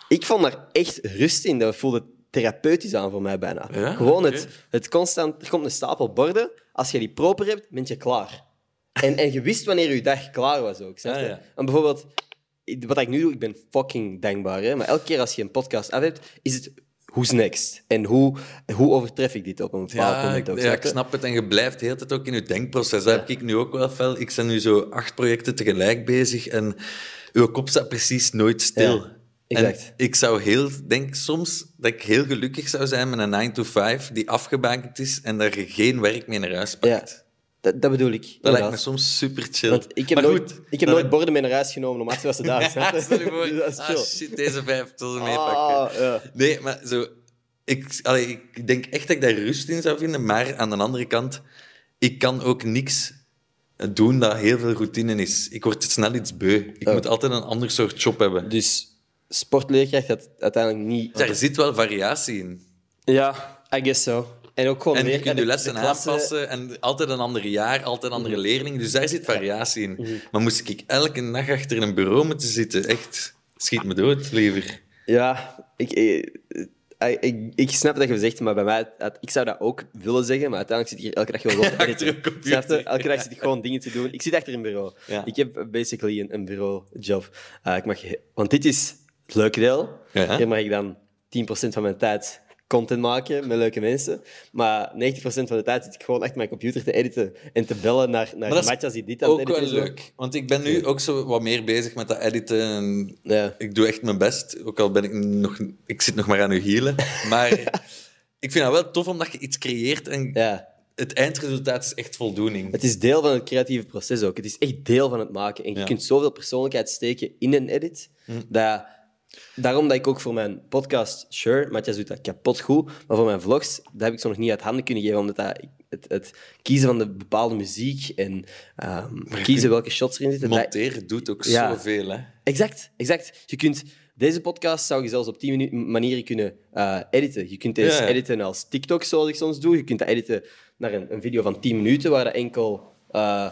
Ik vond daar echt rust in. Dat voelde therapeutisch aan voor mij bijna. Ja? Gewoon het, het constant... Er komt een stapel borden. Als je die proper hebt, ben je klaar. En, en je wist wanneer je dag klaar was ook. Snap je? Ja, ja. En bijvoorbeeld, wat ik nu doe, ik ben fucking dankbaar. Hè? Maar elke keer als je een podcast af hebt, is het who's next? En hoe, hoe overtref ik dit op een bepaald Ja, moment ik, ook? ja, snap ik snap het. En je blijft de hele tijd ook in je denkproces. Dat heb ik nu ook wel fel. Ik ben nu zo acht projecten tegelijk bezig en uw kop staat precies nooit stil. Exact. En ik zou heel, denk soms dat ik heel gelukkig zou zijn met een 9 to 5 die afgebakend is en je geen werk mee naar huis pakt. Dat, dat bedoel ik. Dat lijkt inderdaad. me soms super chill. Want ik heb maar nooit, goed, ik heb nooit borden mee naar huis genomen om af te <laughs> wassen daar. Ja, stel je voor. Dus dat is ah, shit, deze vijf tot ze meepakken. Ja. Nee, maar zo... Ik, allee, ik denk echt dat ik daar rust in zou vinden, maar aan de andere kant, ik kan ook niks doen dat heel veel routine is. Ik word snel iets beu. Ik Oh. moet altijd een ander soort job hebben. Dus sportleerkracht dat uiteindelijk niet... Daar zit wel variatie in. Ja, I guess so. En ook gewoon En je kunt je lessen klasse- aanpassen. En altijd een ander jaar, altijd een andere leerling. Dus daar zit variatie in. Mhm. Maar moest ik elke dag achter een bureau moeten zitten, echt, schiet me dood, liever. Ja, ik, ik, ik, ik, ik snap dat je zegt, maar bij mij... Ik zou dat ook willen zeggen, maar uiteindelijk zit ik hier elke dag gewoon <laughs> Achter een computer. Elke dag zit ik gewoon dingen te doen. Ik zit achter een bureau. Ja. Ik heb basically een, een bureaujob. Eh, ik mag, want dit is het leuke deel. Ja. Hier mag ik dan 10% van mijn tijd content maken met leuke mensen. Maar 90% van de tijd zit ik gewoon achter mijn computer te editen en te bellen naar, naar Maar dat is Matthias die dit aan het Ook editen wel is. leuk. Want ik ben nu ook zo wat meer bezig met dat editen. En Ja. Ik doe echt mijn best. Ook al ben ik nog... Ik zit nog maar aan uw hielen. Maar <laughs> ik vind dat wel tof, omdat je iets creëert en Ja. het eindresultaat is echt voldoening. Het is deel van het creatieve proces ook. Het is echt deel van het maken. En je kunt zoveel persoonlijkheid steken in een edit. Hm. Dat, daarom dat ik ook voor mijn podcast, sure, Matthias doet dat kapot goed, maar voor mijn vlogs, dat heb ik zo nog niet uit handen kunnen geven, omdat dat, het, het kiezen van de bepaalde muziek en ehm, kiezen welke shots erin zitten. dat- Monteren doet ook Ja. zoveel, hè. Exact, exact. Je kunt, deze podcast zou je zelfs op 10 minu- manieren kunnen eh, editen. Je kunt deze Ja, ja. editen als TikTok, zoals ik soms doe. Je kunt dat editen naar een, een video van 10 minuten, waar er enkel eh,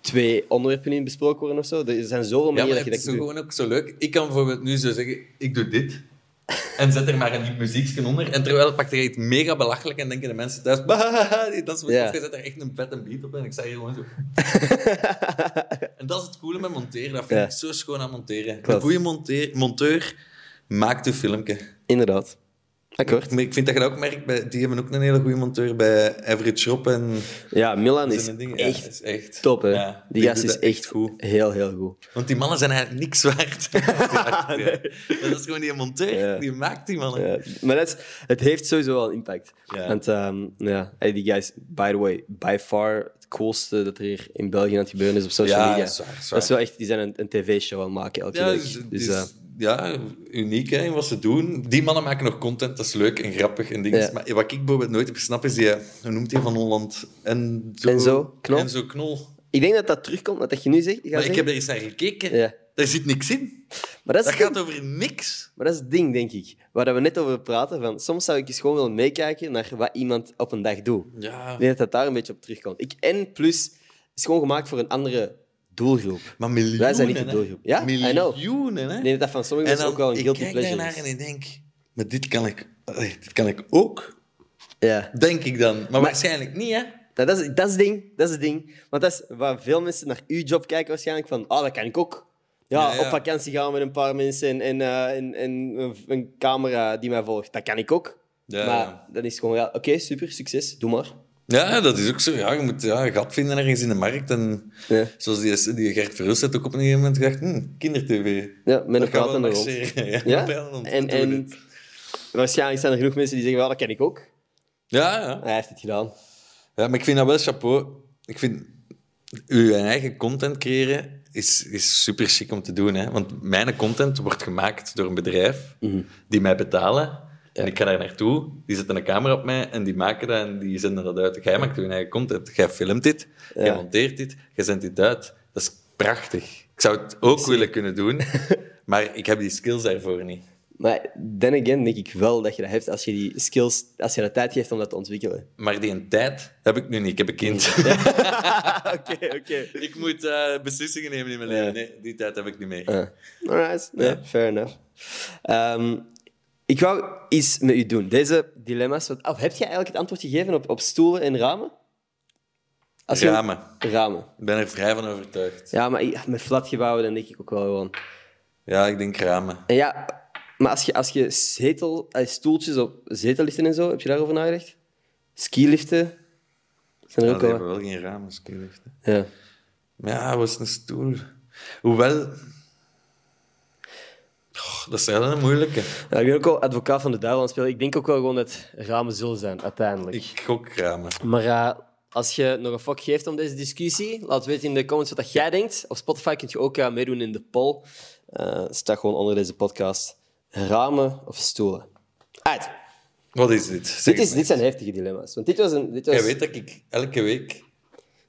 twee onderwerpen in besproken worden of zo. Er zijn zoveel Ja, manieren maar dat je is dat gewoon ook zo leuk. Ik kan bijvoorbeeld nu zo zeggen, ik doe dit. En zet er maar een muziekje onder. En terwijl pakt er iets mega belachelijk en denken de mensen thuis... "Bahaha, die dansen met Ja. je zet er echt een vette beat op en ik sta hier gewoon zo... <laughs> en dat is het coole met monteren. Dat vind Ja. ik zo schoon aan monteren. Klopt. Een goede monteur maakt een filmpje. Inderdaad. Akkoord. Maar ik vind dat je dat ook merkt, bij, die hebben ook een hele goede monteur bij Average Rob en Ja, Milan is echt is echt top, hè. Ja, die die gast is echt goed. heel, heel goed. Want die mannen zijn eigenlijk niks waard. <laughs> <laughs> Dat is gewoon die monteur, Ja. die maakt die mannen. Maar dat is, het heeft sowieso wel impact. Want ehm, ja, hey, die guys, by the way, by far het coolste dat er hier in België aan het gebeuren is op social media. dat is waar, dat is wel echt, die zijn een, een tv-show aan het maken elke Ja, week. dus, Dus, dus- eh, ja, uniek hè, in wat ze doen. Die mannen maken nog content, dat is leuk en grappig en dingen. Ja. Maar wat ik bijvoorbeeld nooit heb gesnapt is die, hoe noemt hij van Holland? En zo, Enzo Knol? Enzo Knol. ik denk dat dat terugkomt, wat je nu zegt. Maar ik zeggen. heb er eens naar gekeken. Ja. Daar zit niks in. maar, dat Dat ding, gaat over niks. maar dat is het ding, denk ik. Waar we net over praten. Van, soms zou ik eens gewoon willen meekijken naar wat iemand op een dag doet. Ja. Ik denk dat dat daar een beetje op terugkomt. Ik, en plus, het is gewoon gemaakt voor een andere doelgroep. Maar miljoenen, Wij zijn niet de hè. doelgroep. Ja, I know. Miljoenen, hè. Ik denk dat van sommige En mensen dan, ook wel een ik guilty kijk pleasure daarnaar is. en ik denk, maar dit kan ik, allee, dit kan ik ook, Ja. denk ik dan. Maar, waarschijnlijk niet, hè. Dat, is, dat is het ding. Dat is het ding. Want dat is waar veel mensen naar uw job kijken waarschijnlijk van, oh, dat kan ik ook. Ja, Ja, ja. op vakantie gaan met een paar mensen en, en, eh, en, en een, camera die mij volgt. Dat kan ik ook. Ja, maar dan is het gewoon, ja, oké, super, succes, doe maar. Ja, dat is ook zo. Ja, je moet ja, een gat vinden ergens in de markt. En Ja, zoals die, die Gert Verhulst had ook op een gegeven moment gedacht, hm, kindertv. ja met een praat en rond. marcheren. Ja, Ja? <laughs> praten rond. En, en waarschijnlijk zijn er genoeg mensen die zeggen, well, dat kan ik ook. Ja, ja. Hij heeft het gedaan. ja, maar ik vind dat wel chapeau. Ik vind, uw eigen content creëren is, is super chic om te doen. Hè? Want mijn content wordt gemaakt door een bedrijf Mhm. die mij betalen. En ik ga daar naartoe, die zetten een camera op mij en die maken dat en die zenden dat uit. Jij maakt je eigen content. Jij filmt dit, jij monteert dit, jij zendt dit uit. Dat is prachtig. Ik zou het ook willen kunnen doen, <laughs> maar ik heb die skills daarvoor niet. Maar then again denk ik wel dat je dat hebt als je die skills, als je de tijd geeft om dat te ontwikkelen. Maar die tijd heb ik nu niet. Ik heb een kind. <laughs> <laughs> Oké, oké. ik moet eh, beslissingen nemen in mijn leven. Nee, die tijd heb ik niet meer. Uh, alright, fair enough. Ehm, ik wou iets met u doen. Deze dilemma's. Wat, of heb jij eigenlijk het antwoord gegeven op, op stoelen en ramen? Als je- Ramen. Ramen. Ik ben er vrij van overtuigd. Ja, maar i- met flatgebouwen dan denk ik ook wel gewoon. Ja, ik denk ramen. En ja, maar als je, als je zetel, eh, stoeltjes op zetelliften en zo, heb je daarover nagedacht? Skiliften? Zijn er Ja, ook wel. hebben wel geen ramen, skiliften. Ja. Maar ja, wat is een stoel? Hoewel... Dat is wel een moeilijke. Ja, ik ben ook wel advocaat van de duivel aan het spelen. Ik denk ook wel gewoon dat ramen zullen zijn, uiteindelijk. Ik gok ramen. Maar eh, als je nog een fuck geeft om deze discussie, laat weten in de comments wat dat jij denkt. Op Spotify kun je ook eh, meedoen in de poll. Eh staat gewoon onder deze podcast. Ramen of stoelen? Uit. Wat is dit? Zeg Dit, is, dit zijn heftige dilemma's. Want dit was een... Dit was Jij weet dat ik elke week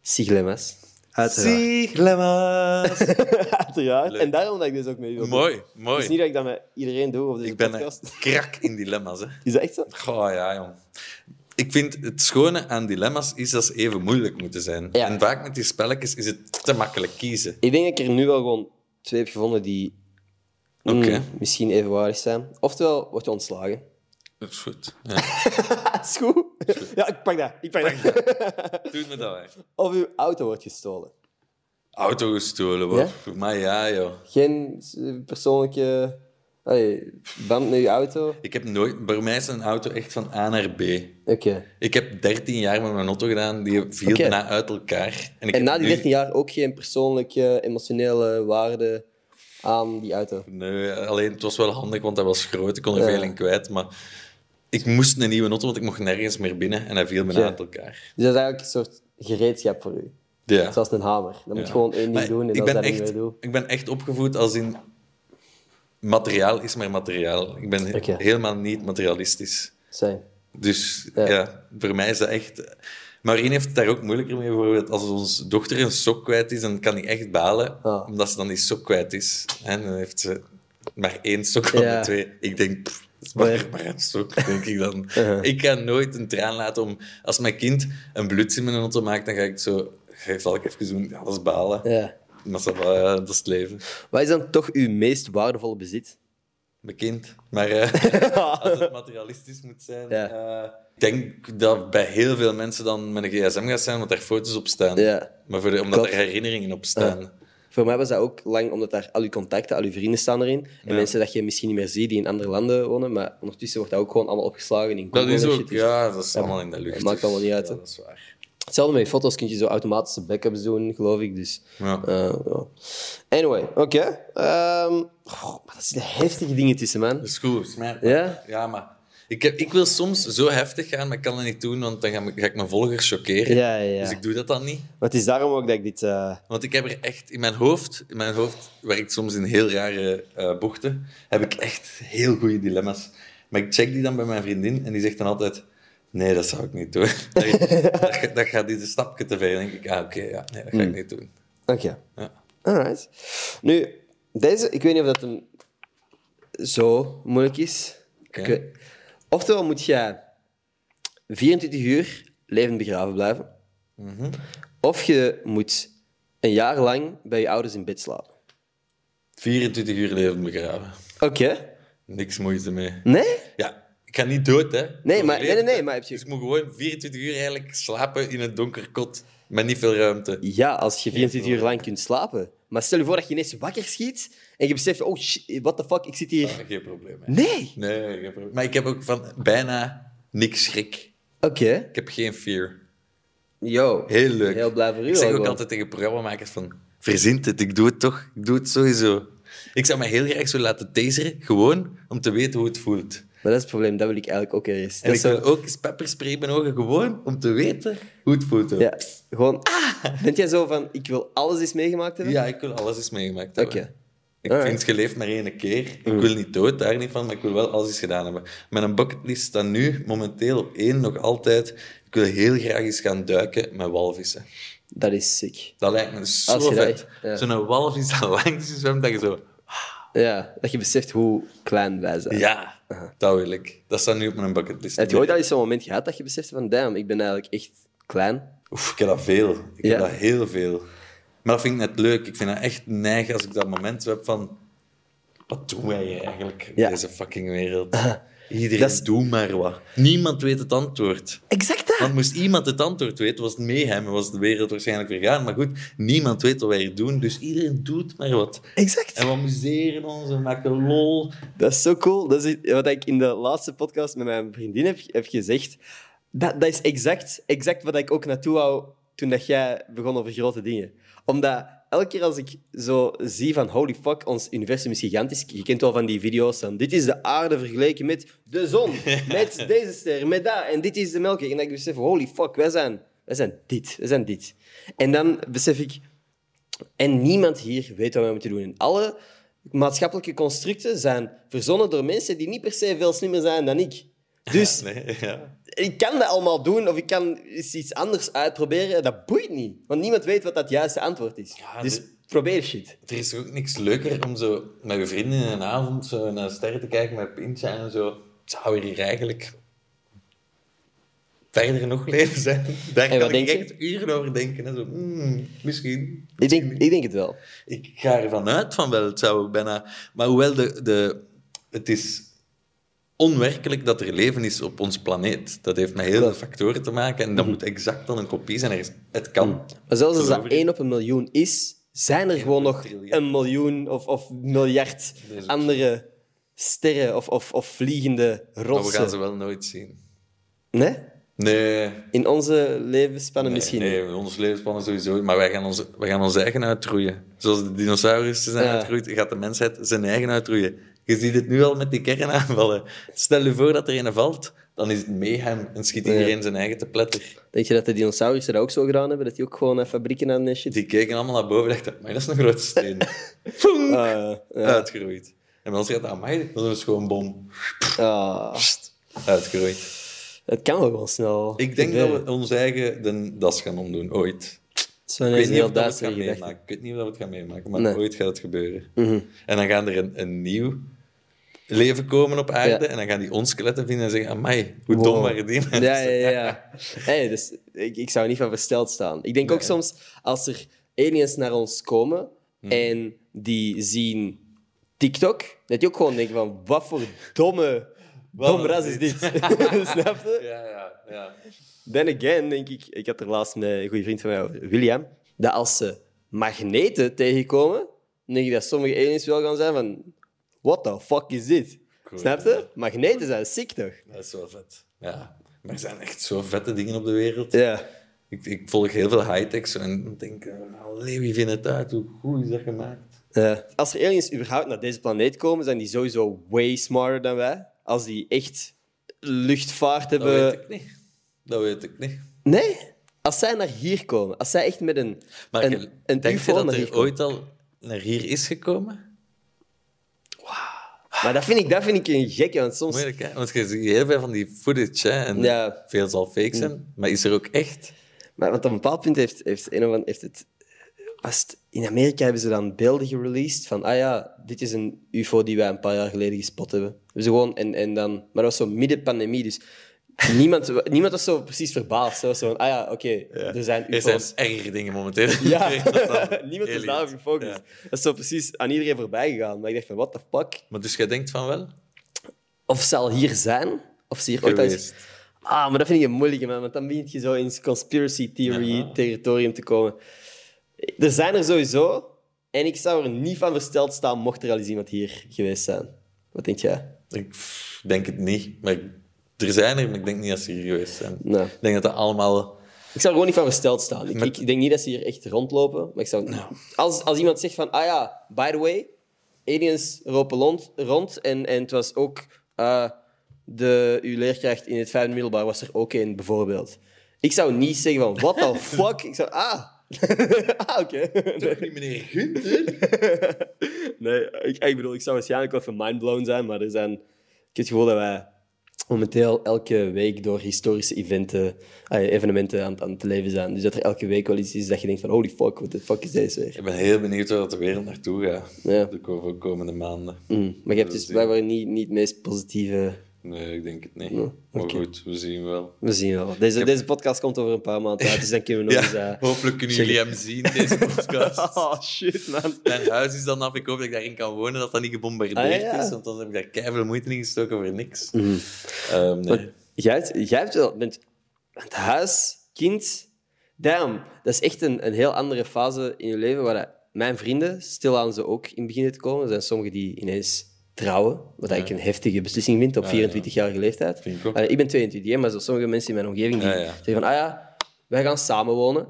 Siglemma's. Uiteraard. Zie, lemma's. <laughs> Uiteraard. Leuk. En daarom dat ik dus ook mee wil doen. mooi, Het is mooi. niet dat ik dat met iedereen doe op deze Ik ben podcast. een <laughs> krak in dilemma's, hè. Is dat echt zo? Goh, ja, jong. Ik vind het schone aan dilemma's is dat ze even moeilijk moeten zijn. Ja. En vaak met die spelletjes is het te makkelijk kiezen. Ik denk dat ik er nu wel gewoon twee heb gevonden die mm, Oké. misschien evenwaardig zijn. Oftewel, word je ontslagen. Dat is goed. Ja. <laughs> Ah, is goed. Ja, ik pak dat. Ik pak dat. Doe me dat, hè. Of uw auto wordt gestolen. Auto gestolen, wat? Ja? Voor mij ja, joh. Geen eh, persoonlijke allee, band met je auto. Ik heb nooit... Bij mij is een auto echt van A naar B. Oké. Ik heb 13 jaar met mijn auto gedaan, die viel bijna uit elkaar. En, ik En na die nu- 13 jaar ook geen persoonlijke, emotionele waarde aan die auto. Nee, alleen het was wel handig, want hij was groot. Ik kon er Ja. veel in kwijt, maar... Ik moest een nieuwe auto, want ik mocht nergens meer binnen. En hij viel bijna Ja. uit elkaar. Dus dat is eigenlijk een soort gereedschap voor u. Ja. Zoals een hamer. Dan moet je gewoon één ding Maar doen en ik ben, dat niet echt, meer doet. ik ben echt opgevoed als in... Materiaal is maar materiaal. Ik ben helemaal niet materialistisch. Zijn. Dus Ja. voor mij is dat echt... Marien heeft het daar ook moeilijker mee. Bijvoorbeeld als onze dochter een sok kwijt is, dan kan hij echt balen. Ah. Omdat ze dan die sok kwijt is. En dan heeft ze maar één sok van Ja. de twee. Ik denk, pff, is maar, maar denk ik dan. <laughs> Ik kan nooit een traan laten om... Als mijn kind een bloeds in mijn auto maakt, dan ga ik zo... ga- Zal ik even doen, ja, dat is balen. Ja. Maar ja, dat is het leven. Wat is dan toch uw meest waardevolle bezit? Mijn kind. Maar eh, <laughs> <laughs> als het materialistisch moet zijn... Ja. eh, ik denk dat bij heel veel mensen dan met een gsm gaat zijn, want daar foto's op staan. Ja. Maar voor omdat Klopt. er herinneringen op staan. Voor mij was dat ook lang, omdat daar al uw contacten, al uw vrienden staan erin. En Ja. mensen dat je misschien niet meer ziet die in andere landen wonen. Maar ondertussen wordt dat ook gewoon allemaal opgeslagen in Dat Google is en ook. Dus ja, dat is allemaal in de lucht. dat maakt allemaal niet uit, Ja, dat is waar. Hetzelfde met je foto's kun je zo automatische backups doen, geloof ik. Dus, Ja. eh. Anyway, oké. Ehm, oh, maar dat zitten heftige dingen tussen, man. Dat is goed, Ja? Ja, maar ik, heb, ik wil soms zo heftig gaan, maar ik kan dat niet doen, want dan ga, ga ik mijn volgers chockeren. Ja, ja. Dus ik doe dat dan niet. Het is daarom ook dat ik dit... eh, Want ik heb er echt in mijn hoofd, in mijn hoofd werkt soms in heel rare eh, bochten, heb ik echt heel goede dilemma's. Maar ik check die dan bij mijn vriendin en die zegt dan altijd: Nee, dat zou ik niet doen. <laughs> dat, gaat dit een stapje te ver. Dan denk ik: Ah, oké, ja, nee, dat ga ik niet doen. Oké. Ja. Alright. Nu, deze, ik weet niet of dat een zo moeilijk is. Ik weet- Oftewel moet jij 24 uur levend begraven blijven. Mhm. Of je moet een jaar lang bij je ouders in bed slapen. 24 uur leven begraven. Oké. Niks moeite mee. Nee? Ja, ik ga niet dood, hè? Nee, maar- nee, nee, hè. maar heb je- Dus ik moet gewoon 24 uur eigenlijk slapen in een donker kot. Met niet veel ruimte. Ja, als je 24 uur lang kunt slapen. Maar stel je voor dat je ineens wakker schiet en je beseft, oh shit, what the fuck, ik zit hier. Ah, geen probleem. hè. Nee! Nee, geen probleem. Maar ik heb ook van bijna niks schrik. Oké. Ik heb geen fear. Yo. Heel leuk. Heel blij voor u. Ik zeg ook gewoon. altijd tegen programmamakers van... Verzint het, ik doe het toch. Ik doe het sowieso. Ik zou me heel graag zo laten taseren, gewoon om te weten hoe het voelt. Maar dat is het probleem, dat wil ik eigenlijk ook ergens. En Dat ik zo- wil ook eens pepperspray in mijn ogen, gewoon om te weten hoe het voelt. Ja, gewoon... Ah! Bent jij zo van, ik wil alles eens meegemaakt hebben? Ja, ik wil alles eens meegemaakt hebben. Oké. Ik Alright. vind, je leeft maar één keer. Ik wil niet dood, daar niet van, maar ik wil wel alles eens gedaan hebben. Mijn bucketlist staat nu momenteel op één nog altijd. Ik wil heel graag eens gaan duiken met walvissen. Dat is sick. Dat lijkt me zo vet. ja. Zo'n walvis dat <laughs> langs je zwemt, dat je zo... Ja, dat je beseft hoe klein wij zijn. Ja, dat wil ik. Dat staat nu op mijn bucketlist. Heb je ooit al eens zo'n moment gehad dat je beseft van, damn, ik ben eigenlijk echt klein? Oef, ik heb dat veel. Ik Ja. heb dat heel veel. Maar dat vind ik net leuk. Ik vind dat echt neig als ik dat moment heb van... Wat doen wij eigenlijk in Ja. deze fucking wereld? <laughs> Iedereen Dat is- maar wat. Niemand weet het antwoord. Exact dat! Want moest iemand het antwoord weten, was het mayhem en was de wereld waarschijnlijk vergaan. Maar goed, niemand weet wat wij hier doen, dus iedereen doet maar wat. Exact. En we amuseren ons en maken lol. Dat is zo cool. Dat is wat ik in de laatste podcast met mijn vriendin heb, heb gezegd. Dat, dat is exact, exact wat ik ook naartoe wou toen dat jij begon over grote dingen. Omdat elke keer als ik zo zie van holy fuck, ons universum is gigantisch. Je kent wel van die video's van dit is de aarde vergeleken met de zon, <laughs> met deze ster, met dat. En dit is de melkweg. En dat ik besef, holy fuck, wij zijn, wij zijn dit, wij zijn dit. En dan besef ik, en niemand hier weet wat wij moeten doen. En alle maatschappelijke constructen zijn verzonnen door mensen die niet per se veel slimmer zijn dan ik. <laughs> Dus Nee, ja. ik kan dat allemaal doen of ik kan eens iets anders uitproberen. Dat boeit niet. Want niemand weet wat dat juiste antwoord is. Ja, dus probeer shit. Er is ook niks leuker om zo met je vrienden in een avond zo naar sterren te kijken met pintje en zo. Zou er hier eigenlijk verder nog <laughs> leven zijn? Daar En kan ik je? echt uren over denken. En zo, hmm, misschien. Ik denk, ik denk het wel. Ik ga ervan uit van wel, het zou bijna... Maar hoewel de, de, het is onwerkelijk dat er leven is op ons planeet. Dat heeft met heel veel factoren te maken en dat moet exact dan een kopie zijn. Er is- Het kan. Maar zelfs als dat. 1 op een miljoen is, zijn er gewoon nog een miljoen of, of miljard andere sterren of, of, of vliegende Maar we rotsen. gaan ze wel nooit zien. Nee? Nee, In onze levensspannen misschien Nee, niet. ons levensspannen sowieso. Maar wij gaan, onze, wij gaan ons eigen uitroeien. Zoals de dinosaurussen zijn Ja. uitgeroeid, gaat de mensheid zijn eigen uitroeien. Je ziet het nu al met die kernaanvallen. Stel je voor dat er een valt, dan is het mayhem en schiet iedereen zijn eigen te pletter. Denk je dat de dinosauriërs dat ook zo gedaan hebben? Dat die ook gewoon eh, fabrieken aan shit? Die keken allemaal naar boven en dachten, maar dat is een grote steen. <laughs> Foem! Ah, ja. Uitgeroeid. En ons gaat dat, amai, dat is gewoon bom. Ah, Uitgeroeid. het kan wel gewoon snel. Ik denk gebeuren. dat we ons eigen de das gaan omdoen, ooit. Het wel Ik weet een niet of dat we het gaan meemaken. Ik weet niet of we het gaan meemaken, maar Nee. Mhm. ooit gaat het gebeuren. En dan gaan er een, een nieuw leven komen op aarde Ja. en dan gaan die ons skeletten vinden en zeggen, amai, hoe Wow. dom waren die mensen? Ja, ja, ja. Hey, dus ik, ik zou niet van versteld staan. Ik denk ook soms, als er aliens naar ons komen Hmm. en die zien TikTok, dat je ook gewoon denkt van, wat voor domme, dom is ras is dit? <laughs> Snap je? Ja, ja, ja. Then again, denk ik, ik had er laatst met een goede vriend van mij over, William, dat als ze magneten tegenkomen, denk ik dat sommige aliens wel gaan zijn van, what the fuck is dit? Cool. Snap je? Magneten zijn sick toch? Dat is wel vet. Ja. Maar er zijn echt zo vette dingen op de wereld. Ja. Ik, ik volg heel veel high-techs en denk, eh, allee, wie vindt het uit? Hoe goed is dat gemaakt? Ja. Als er aliens überhaupt naar deze planeet komen, zijn die sowieso way smarter dan wij. Als die echt luchtvaart Dat hebben. weet ik niet. Dat weet ik niet. Nee? Als zij naar hier komen, als zij echt met een, Maar een, een denk UFO je dat er ooit al naar hier is gekomen? Maar dat vind, ik, dat vind ik een gekke, want soms... Moeilijk, hè? Want je ziet heel veel van die footage, hè? En Ja. veel zal fake zijn. Maar is er ook echt? Maar want op een bepaald punt heeft, heeft, een of ander- heeft het... Was het... In Amerika hebben ze dan beelden gereleased van, ah ja, dit is een UFO die wij een paar jaar geleden gespot hebben. Dus gewoon, en, en dan, maar dat was zo midden pandemie, dus niemand, niemand was zo precies verbaasd. Zo, zo van, ah ja, oké, er zijn Er zijn UFO's. ergere dingen momenteel. <laughs> Ja, <laughs> is <laughs> niemand is daarop gefocust. Ja. Dat is zo precies aan iedereen voorbij gegaan. Maar ik dacht van, what the fuck? Maar dus jij denkt van wel? Of ze al hier zijn, of ze hier ooit. Geweest. Ah, maar dat vind ik een moeilijke, man. Want dan begin je zo in conspiracy theory territorium te komen. Er zijn er sowieso. En ik zou er niet van versteld staan mocht er al eens iemand hier geweest zijn. Wat denk jij? Ik denk het niet. Maar ik- er zijn er, maar ik denk niet dat ze hier geweest zijn. Nee. Ik denk dat dat allemaal... Ik zou er gewoon niet van versteld staan. Ik, Met- ik denk niet dat ze hier echt rondlopen. Maar ik zou... Als, als iemand zegt van, ah ja, by the way, aliens lopen rond, rond en, en het was ook... eh, de, uw leerkracht in het vijfde middelbaar was er ook een, bijvoorbeeld. Ik zou niet zeggen van, what the <laughs> fuck? Ik zou, ah... <laughs> ah, oké. Nee. Niet meneer Gunther? <laughs> Nee, ik, ik bedoel, ik zou waarschijnlijk wel even mindblown zijn, maar er zijn... Ik heb het gevoel dat wij momenteel elke week door historische eventen, ah, evenementen aan, aan het leven zijn. Dus dat er elke week wel iets is dat je denkt van holy fuck, what the fuck is deze weer? Ik ben heel benieuwd waar de wereld naartoe gaat. Ja. De ko- komende maanden. Mm, Maar je hebt dus blijkbaar niet, niet het meest positieve... Nee, ik denk het niet. Nee, Maar goed, we zien wel. We zien wel. Deze, deze podcast komt over een paar maanden uit, dus dan kunnen we nog eens... Ja, eh, hopelijk kunnen jullie hem zien, deze podcast. <laughs> Oh, shit, man. Mijn huis is dan af. Ik hoop dat ik daarin kan wonen, dat dat niet gebombardeerd Ah, ja, ja. Mhm. is. Want dan heb ik daar keihard moeite in gestoken voor niks. Ehm, nee. Jij, hebt- jij hebt wel... Bent het huis, kind... Damn, dat is echt een, een heel andere fase in je leven waar dat mijn vrienden stilaan ze ook in beginnen te komen. Er zijn sommigen die ineens trouwen, wat ik een heftige beslissing vind op 24-jarige leeftijd. Vind ik ook. Allee, ik ben 22, hè, maar zo sommige mensen in mijn omgeving die Ja, ja. zeggen van, ah ja, wij gaan samenwonen.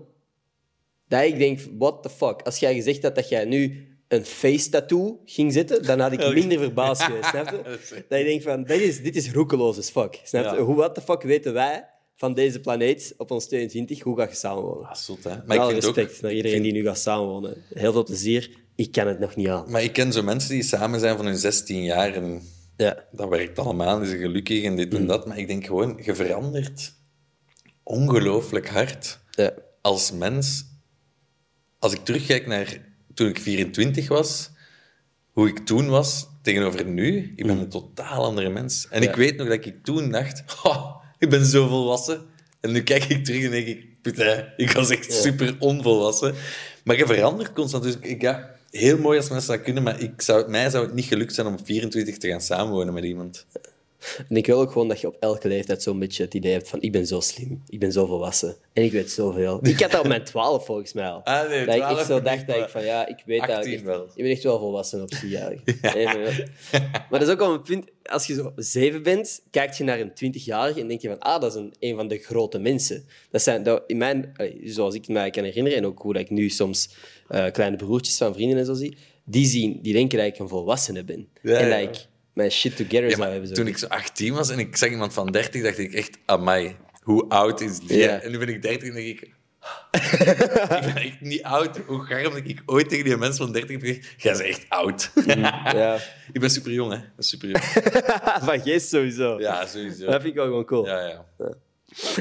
Dat ik denk, what the fuck? Als jij gezegd had dat jij nu een face tattoo ging zetten, dan had ik <laughs> minder verbaasd geweest, snap je? <laughs> Dat je denkt van, dit is, dit is roekeloos as fuck, snap je? Ja. Hoe, what the fuck weten wij van deze planeet op ons 22, hoe ga je samenwonen? Ah, zot, hè. Maar ik Alle ook... respect naar iedereen die nu gaat samenwonen. Heel veel plezier. Ik kan het nog niet aan. Maar ik ken zo mensen die samen zijn van hun 16 jaar en Ja. dat werkt allemaal, is gelukkig en dit en dat. Maar ik denk gewoon, je verandert ongelooflijk hard Ja. als mens. Als ik terugkijk naar toen ik 24 was, hoe ik toen was tegenover nu, ik ben een totaal andere mens. En ik weet nog dat ik toen dacht, "Oh, ik ben zo volwassen. En nu kijk ik terug en denk ik, putain, ik was echt super onvolwassen. Maar je verandert constant. Dus ik, ja, heel mooi als mensen dat kunnen, maar ik zou, mij zou het niet gelukt zijn om op 24 te gaan samenwonen met iemand. En ik wil ook gewoon dat je op elke leeftijd zo'n beetje het idee hebt van ik ben zo slim, ik ben zo volwassen en ik weet zoveel. <laughs> Ik had dat op mijn 12 volgens mij al. Ah, nee, dat ik 12 echt zo dacht dat ik van ja, ik weet 18 eigenlijk. wel. Je bent echt wel volwassen op 10 <laughs> jaar. Maar dat is ook wel een punt, als je zo 7 bent, kijk je naar een 20-jarige en denk je van ah, dat is een, een van de grote mensen. Dat zijn, dat, in mijn, zoals ik mij kan herinneren en ook hoe dat ik nu soms eh, kleine broertjes van vrienden en zo zie, die, zien, die denken dat ik een volwassene ben. Ja, en dat ik mijn shit together Ja, zou hebben. Zo. toen ik zo 18 was en ik zag iemand van 30, dacht ik echt, amai, hoe oud is die? Ja. En nu ben ik 30 en denk ik... <laughs> ik ben echt niet oud. Hoe garm dat ik ooit tegen die mensen van 30 heb gezegd, jij bent echt oud. <laughs> Ja. <laughs> ik ben super jong, hè. Ik ben super jong. van geest sowieso. Ja, sowieso. Dat vind ik wel gewoon cool. Ja, ja.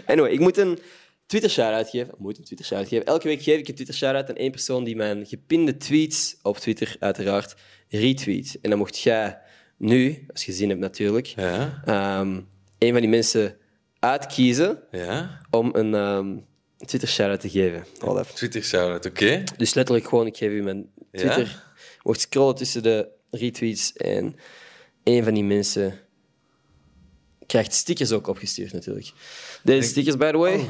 Anyway, ik moet een Twitter shout-out geven. Ik moet een Twitter shout-out geven. Elke week geef ik een Twitter shout-out aan één persoon die mijn gepinde tweets op Twitter uiteraard retweet. En dan mocht jij nu, als je zin hebt natuurlijk, Ja, ehm, een van die mensen uitkiezen ja. om een ehm, Twitter shout-out te geven. Hold even. Twitter shout-out, oké. Dus letterlijk gewoon, ik geef u mijn Twitter. Je mocht scrollen tussen de retweets en een van die mensen krijgt stickers ook opgestuurd natuurlijk. Deze stickers, by the way.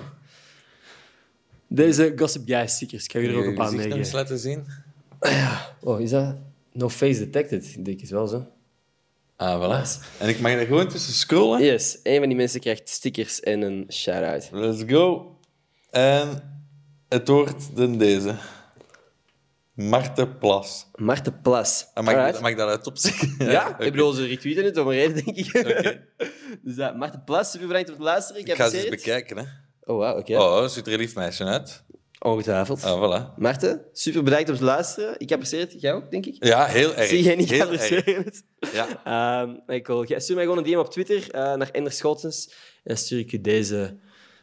Deze Gossip Guy stickers. Ik ga je er ook een Je paar gezicht nog eens meegeven. laten zien. Oh, is dat? No face detected. Ik denk het wel zo. Ah, voilà. En ik mag er gewoon tussen scrollen. Yes, een van die mensen krijgt stickers en een shout-out. Let's go. En het wordt dan deze. Marten Plas. Marten Plas. En mag, ik, mag ik dat uit opzeggen? Ja, <laughs> oké. ik bedoel, ze retweeten het om een reden, denk ik. <laughs> dus dat, Marten Plas, super bedankt voor het luisteren. Ik, Ik ga ze eens bekijken, hè. Oh, wauw, oké. Oh, ziet er een lief meisje uit. Ongetwijfeld. Ah, voilà. Marten, super bedankt om te luisteren. Ik apprecieer het. Jij ook, denk ik? Ja, heel erg. Zie jij niet heel het? Ja. Ehm, cool. Jij- Stuur mij gewoon een DM op Twitter eh, naar Ender Schotens. En dan stuur ik je deze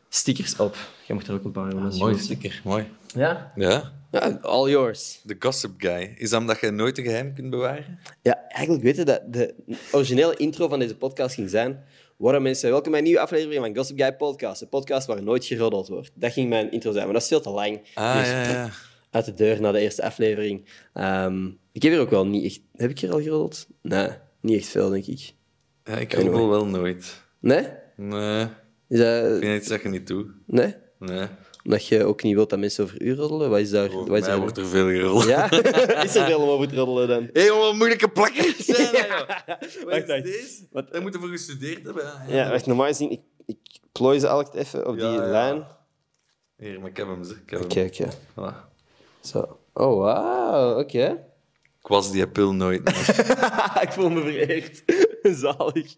stickers op. Jij mag er ook een paar jongens. Mooi sticker, mooi. Ja? Ja. Ja, all yours. De Gossip Guy. Is dat omdat je nooit een geheim kunt bewaren? Ja, eigenlijk weten dat de originele intro van deze podcast ging zijn. Waarom mensen, welkom bij een nieuwe aflevering van Gossip Guy Podcast. Een podcast waar nooit geroddeld wordt. Dat ging mijn intro zijn, maar dat is veel te lang. Ah, Dus ja, ja. <laughs> uit de deur na de eerste aflevering. Ehm, ik heb hier ook wel niet echt... Heb ik hier al geroddeld? Nee, niet echt veel, denk ik. Ja, ik roddel wel nooit. Nee? Nee, Is dat... ik vind iets dat je niet doet. Nee? Nee. Omdat je ook niet wilt dat mensen over u roddelen? Wat is daar... Wat is daar... wordt er veel gerold. Ja? <laughs> is er veel om over te roddelen dan? Hé, hey, wat moeilijke plakkers <laughs> zijn dat, joh. Wacht, Wat is wacht. deze? Wat? Dat moeten we gestudeerd hebben. Ja, wacht, normaal gezien... Ik, ik plooi ze altijd even op Ja, die ja. lijn. Hier, maar ik heb hem. heb Oké, hem. oké. Voilà. Zo. Oh, wauw. Oké. ik was die pil nooit. <laughs> ik voel me vereerd. Zalig.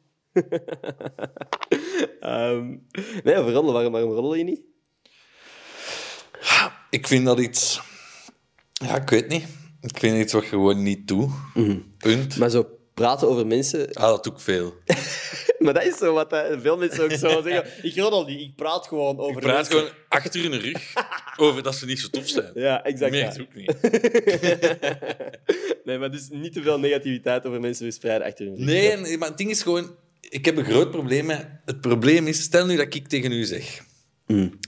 Ehm nee, over roddelen. Waarom, waarom roddel je niet? Ik vind dat iets... Ja, ik weet niet. Ik vind iets wat je gewoon niet doet. Punt. Maar zo praten over mensen... Ah, dat doe ik veel. <laughs> Maar dat is zo wat hè, veel mensen ook zo <laughs> zeggen. Ik roddel niet, ik praat gewoon over Ik praat mensen. gewoon achter hun rug <laughs> over dat ze niet zo tof zijn. Ja, exact. Meer dat. ook niet. Nee, maar dus niet te veel negativiteit over mensen verspreiden achter hun rug. Nee, nee, maar het ding is gewoon... Ik heb een groot probleem met... Het probleem is, stel nu dat ik tegen u zeg...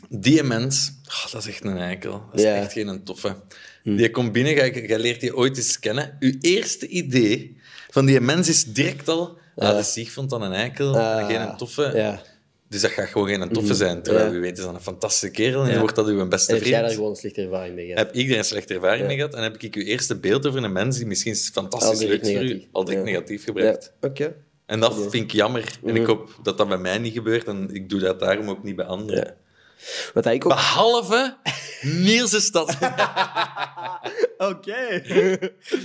Die mens, ah, dat is echt een eikel. Dat is echt geen toffe. Die komt binnen, jij, jij leert die ooit eens kennen. Uw eerste idee van die mens is direct al... Ah, de Sieg vond dan een eikel, Ah, geen toffe. Ja. Dus dat gaat gewoon geen toffe zijn. Terwijl Ja. wie weet is dat een fantastische kerel en Ja. dan wordt dat uw beste En heb jij daar vriend. gewoon een slechte ervaring mee gehad? Heb ik er een slechte ervaring mee gehad en heb ik uw eerste beeld over een mens die misschien fantastisch leuk is voor u, negatief. al direct Ja. negatief gebruikt. oké. En dat vind ik jammer. En ik hoop dat dat bij mij niet gebeurt en ik doe dat daarom ook niet bij anderen. Wat ik ook... Behalve Niels is <laughs> dat. Oké.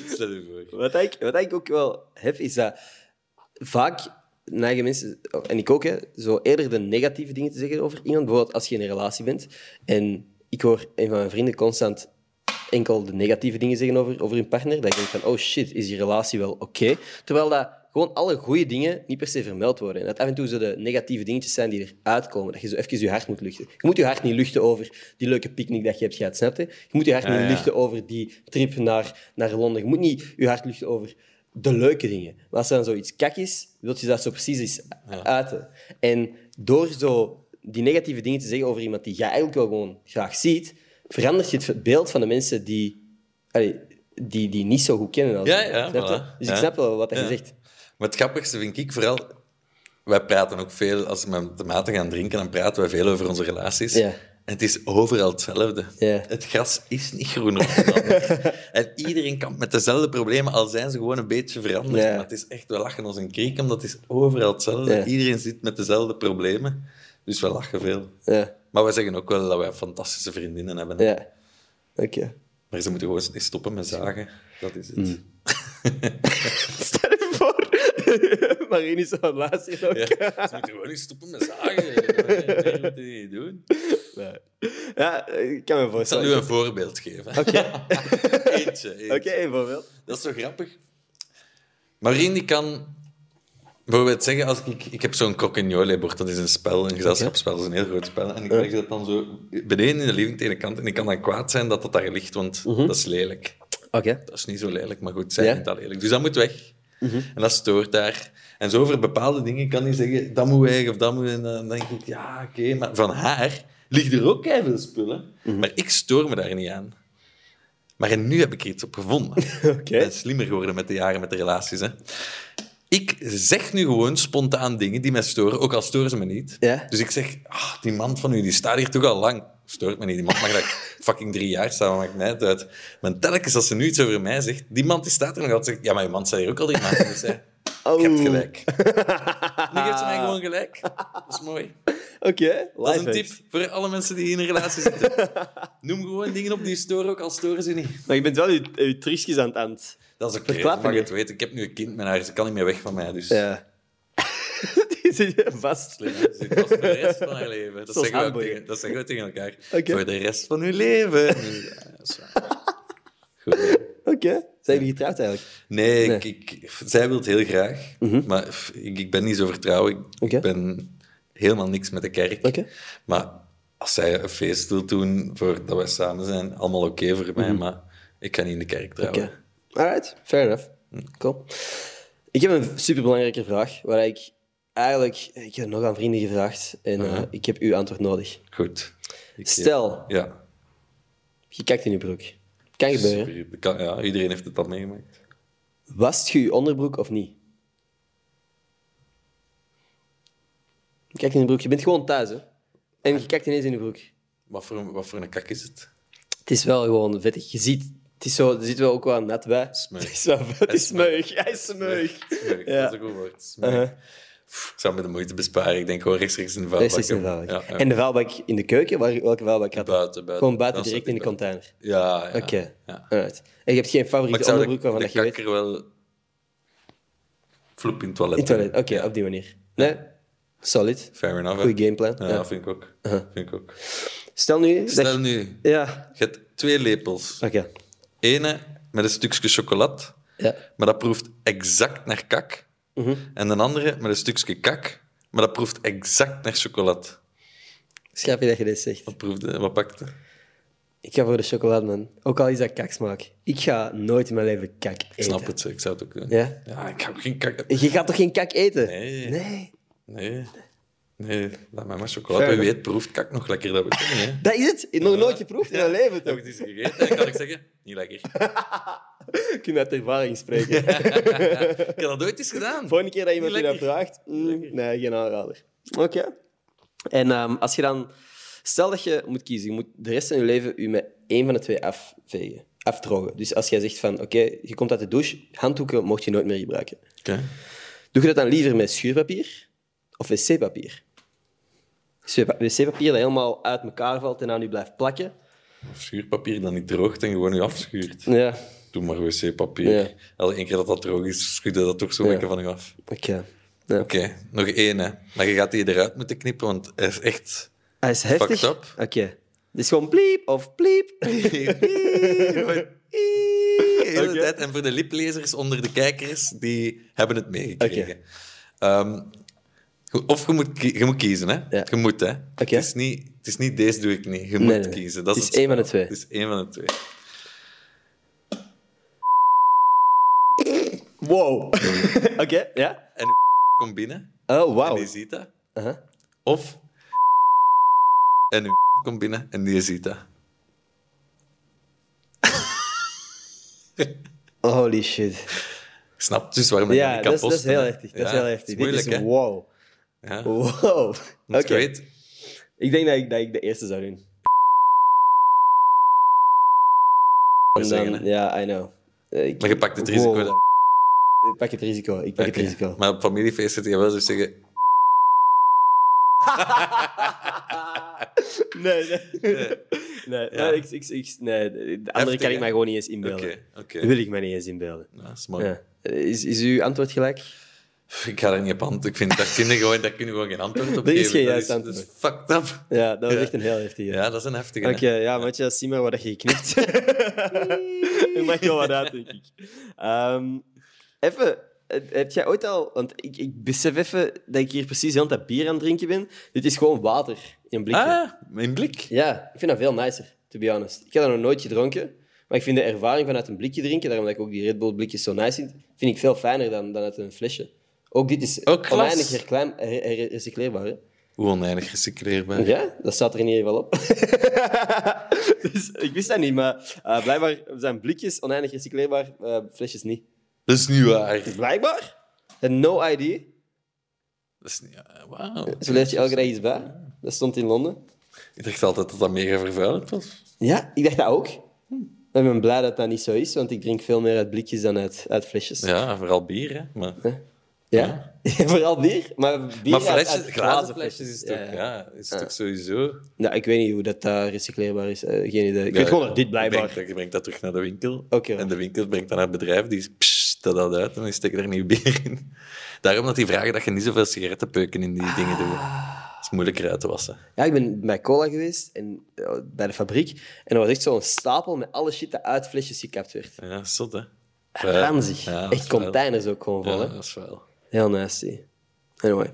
Stel je voor. Wat ik, wat ik ook wel heb, is dat vaak neigen mensen, en ik ook, hè, zo eerder de negatieve dingen te zeggen over iemand. Bijvoorbeeld als je in een relatie bent en ik hoor een van mijn vrienden constant enkel de negatieve dingen zeggen over, over hun partner, dat ik denk van, oh shit, is die relatie wel oké? Terwijl dat gewoon alle goede dingen niet per se vermeld worden. En dat af en toe zo de negatieve dingetjes zijn die eruit komen. Dat je zo even je hart moet luchten. Je moet je hart niet luchten over die leuke picknick dat je hebt gehad, snap je? Je moet je hart Ja, niet luchten over die trip naar, naar Londen. Je moet niet je hart luchten over de leuke dingen. Maar als er dan zoiets kak is, wil je dat zo precies eens uiten. En door zo die negatieve dingen te zeggen over iemand die je eigenlijk wel gewoon graag ziet, verandert je het beeld van de mensen die, die, die niet zo goed kennen. Als Ja, ja, voilà. Dus Ja. ik snap wel wat dat je Ja. zegt. Maar het grappigste vind ik vooral... Wij praten ook veel, als we met de maten gaan drinken, dan praten wij veel over onze relaties. Ja. En het is overal hetzelfde. Ja. Het gras is niet groener. <laughs> En iedereen kampt met dezelfde problemen, al zijn ze gewoon een beetje veranderd. Maar het is echt, we lachen ons een kriek, omdat het is overal hetzelfde. Iedereen zit met dezelfde problemen. Dus we lachen veel. Ja, Maar wij zeggen ook wel dat wij fantastische vriendinnen hebben. ja. Oké. Maar ze moeten gewoon eens stoppen met zagen. Dat is het. Mm. <laughs> Stel je voor, <laughs> Marien is zo'n laatste nog. Ja, ze moeten gewoon eens stoppen met zagen. <laughs> Nee, dat moet je niet doen. Ja. Ja, ik kan me Ik zal voorstellen. u een voorbeeld geven. Oké. <laughs> Eentje. eentje. Oké, een voorbeeld. Dat is zo grappig. Marien die kan bijvoorbeeld zeggen, als ik, ik heb zo'n croquignole-bord, dat is een spel, een gezelschapsspel, dat is een heel groot spel. En ik leg dat dan zo beneden in de living tegen de kant en ik kan dan kwaad zijn dat dat daar ligt, want dat is lelijk. Oké. Dat is niet zo lelijk, maar goed, zij Ja. vindt dat lelijk. Dus dat moet weg. En dat stoort daar. En zo over bepaalde dingen kan hij zeggen, dat moet weg of dat moet... En dan denk ik, ja, oké, maar van haar ligt er ook veel spullen. Maar ik stoor me daar niet aan. Maar nu heb ik er iets op gevonden. <laughs> Ben slimmer geworden met de jaren, met de relaties. Hè. Ik zeg nu gewoon spontaan dingen die mij storen, ook al storen ze me niet. Dus ik zeg, ah, die man van u die staat hier toch al lang. Stoort me niet. Die man mag daar <laughs> fucking drie jaar staan, maakt mij het uit. Maar telkens als ze nu iets over mij zegt, die man die staat er nog altijd zegt, ja, maar je man staat hier ook al drie maanden. Dus hè, Oh. je hebt gelijk. Nu geeft ze mij <laughs> gewoon gelijk. Dat is mooi. Oké, Dat is een tip voor alle mensen die in een relatie zitten. <laughs> Noem gewoon dingen op die storen, ook al storen ze niet. Maar je bent wel je, je aan het het... Dat is oké, ik mag je. het weten. Ik heb nu een kind met haar, ze kan niet meer weg van mij. Dus Ja. Zit je vast. zit vast voor de rest van haar leven. Dat Zoals zeggen, we tegen, dat zeggen we tegen elkaar. Voor de rest van uw leven. <laughs> Ja. Goed. Oké. Zijn jullie getrouwd eigenlijk? Nee, Nee. Ik, ik, zij wil het heel graag. Maar pff, ik, ik ben niet zo vertrouwen. Ik ben helemaal niks met de kerk. Oké. Maar als zij een feest wil doen voordat wij samen zijn, allemaal oké voor mij. Maar ik ga niet in de kerk trouwen. Oké. Alright, fair enough. Cool. Ik heb een superbelangrijke vraag, waar ik eigenlijk... Ik heb nog aan vrienden gevraagd en eh, ik heb uw antwoord nodig. Goed. Ik- Stel, Ja. je kijkt in je broek. Kan gebeuren. Super. Ja, iedereen heeft het al meegemaakt. Wast je je onderbroek of niet? Je kijkt in je broek. Je bent gewoon thuis, hè? En je kijkt ineens in je broek. Wat voor, wat voor een kak is het? Het is wel gewoon vettig. Je ziet... Het is zo, er zit wel ook wel net bij. Smeug. <laughs> Het is wel het is smeug. Hij is smeug. Smeug, Ja. Dat is een goed woord. Smeug. Uh-huh. Pff, Ik zou me de moeite besparen. Ik denk gewoon rechtstreeks in de vuilbak. Rechtstreeks in de joh. vuilbak. Ja. En de vuilbak in de keuken? Waar, welke vuilbak had je? Buiten, buiten. Gewoon buiten, direct in de ik container? Ja, ja. Oké. Alright. En je hebt geen favoriete ik onderbroek de, waarvan dat je weet... kakker wel... Vloep in het toilet. In toilet. Oké, op die manier. Nee? Solid. Fair enough. Goeie gameplan. Ja, Ja. Uh-huh. vind ik ook. Vind ik ook. Stel nu... Stel je- nu, Ja. je hebt twee lepels. Oké. Ene met een stukje chocolade, Ja. maar dat proeft exact naar kak. Mhm. En de andere met een stukje kak, maar dat proeft exact naar chocolade. Schrap je dat je dit zegt. Wat, proefde, wat pakte? Ik ga voor de chocolade, man. Ook al is dat kaksmaak. Ik ga nooit in mijn leven kak eten. Ik snap het, ik zou het ook doen. Ja? Ja, ik ga ook geen kak... Je gaat toch geen kak eten? Nee. Nee. Nee. Nee, laat mij maar chocolade. Wie weet proeft kak nog lekker, dat weet ik niet. Hè. <laughs> Dat is het. Ik nog nooit geproefd in mijn leven. Heb Toch? ik het eens gegeten en kan ik zeggen, niet lekker. <laughs> <laughs> Ik kan uit ervaring spreken. <laughs> Ik heb dat ooit eens gedaan. Volgende keer dat iemand je dat vraagt, mm, nee, geen aanrader. Oké. En ehm, als je dan... Stel dat je moet kiezen, je moet de rest van je leven je met één van de twee afvegen. Afdrogen. Dus als jij zegt van, oké, je komt uit de douche, handdoeken mocht je nooit meer gebruiken. Oké. Doe je dat dan liever met schuurpapier of wc-papier? Wc-papier dat helemaal uit elkaar valt en aan je blijft plakken. Of schuurpapier dat niet droogt en gewoon nu afschuurt. Ja, Doe maar wc-papier. Ja. Één keer dat dat droog is, schud je dat toch zo lekker van je af. oké. Ja. Oké, nog één. Hè. Maar je gaat die eruit moeten knippen, want hij is echt... Hij is heftig. Fucked up. Oké. Dit is gewoon bliep of bliep. <laughs> hele tijd. En voor de liplezers onder de kijkers, die hebben het meegekregen. Ehm, of je moet, je moet kiezen, hè. Ja. Je moet, hè. Het, is niet, het is niet deze doe ik niet. Je moet nee, kiezen. Dat Het is één van de twee. Het is één van de twee. Wow. <laughs> Oké, ja. En <laughs> komt binnen Oh, en wauw. die ziet dat. Uh-huh. Of <laughs> en uw komt binnen en die ziet dat. Holy shit. Snap dus waarom ik dat Ja, niet dat kan is, dat is posten, heel hè? heftig. Dat is Ja, heel heftig. moeilijk, Dit is hè? wow. Ja. Wow. Oké. Want je weet, Ik denk dat ik, dat ik de eerste zou doen. En zeggen, dan, hè. ja, I know. Eh, ik- maar je pakt het risico. Wow. dat- Ik pak het risico. Ik pak Oké. het risico. Maar op familiefeesten zit je wel zo zeggen... <laughs> nee, nee. <laughs> nee, Ja. nee, ik, ik, ik, nee, de andere kan ik mij gewoon niet eens inbeelden. oké. Dat wil ik mij niet eens inbeelden. Nou, dat is mooi. Ja. Is, is uw antwoord gelijk? Ik ga er niet op antwoorden. Ik vind, daar kunnen gewoon, daar kunnen gewoon geen antwoord op <laughs> Er is geen dat is, antwoord. dat is fucked up. Ja, dat was Ja. echt een heel heftige. Ja, dat is een heftige. Oké, ja, Matja, zie maar wat je geknipt. Ik mag wel wat uit, denk ik. Ehm, even, heb jij ooit al... Want ik, ik besef even dat ik hier precies hele tijd bier aan het drinken ben. Dit is gewoon water in een blikje. Ah, mijn blik. Ja, ik vind dat veel nicer, to be honest. Ik heb dat nog nooit gedronken. Maar ik vind de ervaring vanuit een blikje drinken, daarom dat ik ook die Red Bull blikjes zo nice vind, vind ik veel fijner dan, dan uit een flesje. Ook dit is glas? oneindig herklein- her- her- recycleerbaar. Hè? Hoe oneindig recycleerbaar. Ja, dat staat er in ieder geval op. <laughs> dus, ik wist dat niet, maar eh, blijkbaar zijn blikjes oneindig recycleerbaar, eh, flesjes niet. Dat is niet waar. Blijkbaar? En no ID. Dat is niet... ah, Wauw. Zo leert je elke dag iets bij. Dat stond in Londen. Ik dacht altijd dat dat mega vervuilend was. Ja, ik dacht dat ook. Ik ben blij dat dat niet zo is, want ik drink veel meer uit blikjes dan uit, uit flesjes. Ja, vooral bier, hè. Maar, Ja? <laughs> vooral bier. Maar bier maar flesjes, uit glazen flesjes is toch, Ja, ja, ja. is toch sowieso... Ja, ik weet niet hoe dat daar recycleerbaar is. eh, geen idee. Ik Ja, weet gewoon dat dit blijkbaar... je brengt dat terug naar de winkel. Oké. En de winkel brengt dat naar het bedrijf. Die pssst, dat dat uit en die steekt er nieuw bier in. Daarom dat die vragen dat je niet zoveel sigarettenpeuken in die dingen doet. Dat is moeilijker uit te wassen. Ja, ik ben bij Cola geweest, en, bij de fabriek. En er was echt zo'n stapel met alle shit dat uit flesjes gekapt werd. Ja, zot, hè? Ranzig. Ja, dat echt containers ook gewoon vol. Ja, hè. dat is wel... Heel nasty. Anyway.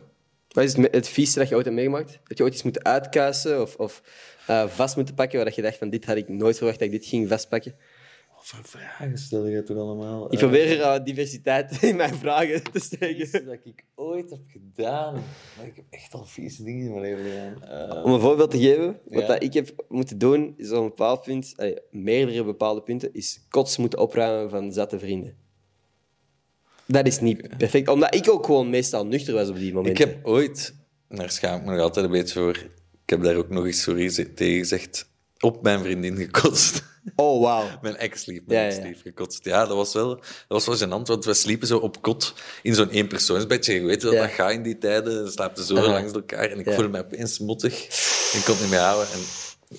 Wat is het, het vieste dat je ooit hebt meegemaakt? Heb je ooit iets moeten uitkuisen of, of eh, vast moeten pakken waar dat je dacht van dit had ik nooit verwacht dat ik dit ging vastpakken? Wat voor vragen stel je toch allemaal? Ik probeer er eh, diversiteit <laughs> in mijn vragen te steken. dat ik ooit heb gedaan. Maar ik heb echt al vieze dingen in mijn leven gedaan. Eh, Om een voorbeeld te geven, wat Ja. dat ik heb moeten doen, is op een bepaald punt, allee, meerdere bepaalde punten, is kots moeten opruimen van zatte vrienden. Dat is niet perfect, omdat ik ook gewoon meestal nuchter was op die ik momenten. heb ooit, daar schaam ik me nog altijd een beetje voor, ik heb daar ook nog eens sorry tegen gezegd, op mijn vriendin gekotst. Oh, wauw. <laughs> Mijn ex-lief, mijn Ja, gekotst. Ja, dat was wel, dat was wel gênant, want we sliepen zo op kot in zo'n eenpersoonsbedje. Je weet wel, Ja. dat gaat in die tijden. Dan slaapten zo langs elkaar en ik voelde me opeens mottig. En ik kon het niet meer houden. En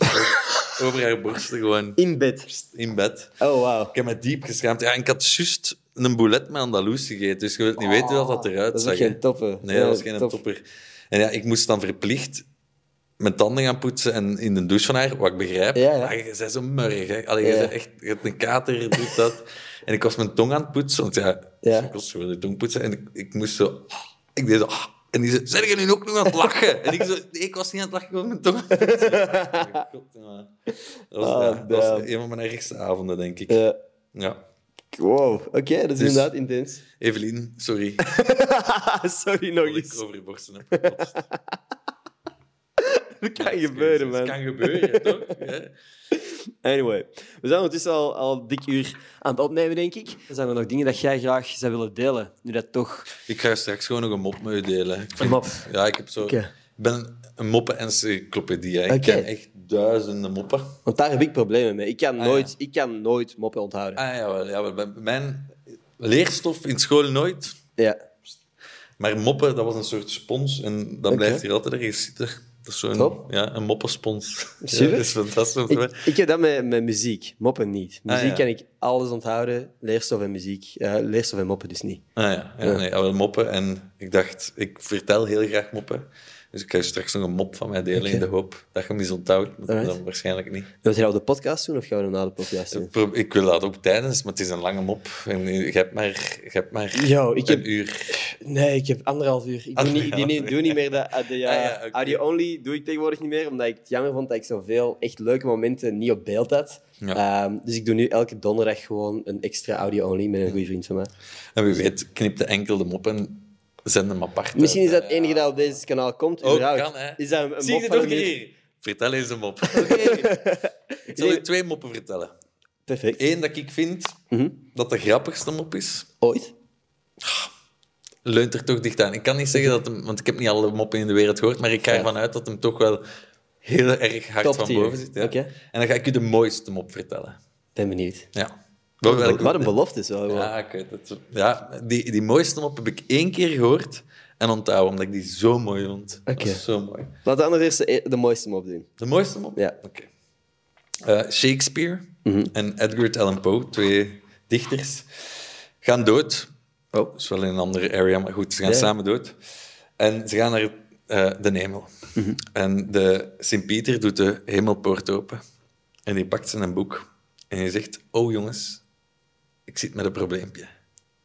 <laughs> over haar borsten gewoon In bed. in bed. Oh, wauw. Ik heb me diep geschaamd. Ja, en ik had juist een boulet met Andaloes gegeten, dus je wilt niet weten hoe dat eruit Oh, Dat is zag. ook hè. geen toppe. Nee, dat was geen top. topper. En ja, ik moest dan verplicht mijn tanden gaan poetsen en in de douche van haar, wat ik begrijp. Ja, ja. Maar je bent zo murrig, hè. Allee, je, Ja. echt, je hebt een kater, doet dat. <laughs> En ik was mijn tong aan het poetsen, want ja, Ja. ik was gewoon de tong poetsen. En ik, ik moest zo... Ik deed zo... En die zei, zijn je nu ook nog aan het lachen? En ik zo, nee, ik was niet aan het lachen, ik mijn tong aan het poetsen. <laughs> Dat was, dat was een van mijn ergste avonden, denk ik. Ja. wow, oké, dat is Dus- inderdaad intens. Evelien, sorry <laughs> Sorry nog dat ik eens. over je borsten heb. <laughs> Dat kan gebeuren, Dat man. kan gebeuren, toch? <laughs> Ja. Anyway, we zijn ondertussen al, al dik uur aan het opnemen, denk ik. Er zijn er nog dingen dat jij graag zou willen delen, nu dat toch... Ik ga straks gewoon nog een mop met u delen. Ik vind- Een mop? Ja, ik heb zo... Oké. Ik ben een moppen-encyclopedie. Ik Oké. ken echt duizenden moppen. Want daar heb ik problemen mee. Ik kan Ah, nooit, ja. ik kan nooit moppen onthouden. Ah ja, wel, ja wel, bij mijn leerstof in school nooit. Ja. Maar moppen, dat was een soort spons. En dat blijft hier altijd ergens zitten. Dat is zo'n ja, een moppenspons. <laughs> Super. Ja, dat is fantastisch. Ik, ik heb dat met, met muziek, moppen niet. Muziek Ah, ja. kan ik alles onthouden, leerstof en muziek. Eh, leerstof en moppen dus niet. Ah ja, ja, Ja. Nee, wel moppen. En ik dacht, ik vertel heel graag moppen. Dus ik ga je straks nog een mop van mij delen in de hoop dat je hem eens onthoudt. Maar dan waarschijnlijk niet. Wil je dat op de podcast doen of gaan we na de podcast doen? Ik wil dat ook tijdens, maar het is een lange mop. En je hebt maar, je hebt maar Yo, ik heb- een uur. Nee, ik heb anderhalf uur. Ik doe niet, ik doe niet, meer de, uh, de Ah, ja, oké. audio-only doe ik tegenwoordig niet meer, omdat ik het jammer vond dat ik zoveel echt leuke momenten niet op beeld had. Ja. Ehm, dus ik doe nu elke donderdag gewoon een extra audio-only met een goede vriend van mij. En wie weet, knip de enkel de mop en zend hem apart. Misschien is dat het enige dat op deze kanaal komt. Ook überhaupt. kan, hè. Is dat een, een Zie mop je van het een ook hier? Vertel eens een mop. <laughs> <laughs> ik zal je twee moppen vertellen. Perfect. Eén dat ik vind Mhm. dat de grappigste mop is, Ooit? leunt er toch dicht aan. Ik kan niet zeggen dat hem, want ik heb niet alle moppen in de wereld gehoord, maar ik ga ervan uit dat hem toch wel heel erg hard Top van tier. boven zit. Ja. Oké. En dan ga ik u de mooiste mop vertellen. Ben benieuwd. Ja. Welke- Wat een belofte gewoon. Ja, ik weet het. Ja, die, die mooiste mop heb ik één keer gehoord en onthouden, omdat ik die zo mooi vond. Oké. zo mooi. Laten we anders eerst de, de mooiste mop doen. De mooiste mop? Ja. Oké. Eh, Shakespeare en Edgar Allan Poe, twee dichters, gaan dood. Oh, dat is wel in een andere area, maar goed, ze gaan Ja. samen dood. En ze gaan naar eh, de hemel. En de Sint-Pieter doet de hemelpoort open. En die pakt zijn boek. En die zegt, oh jongens, ik zit met een probleempje.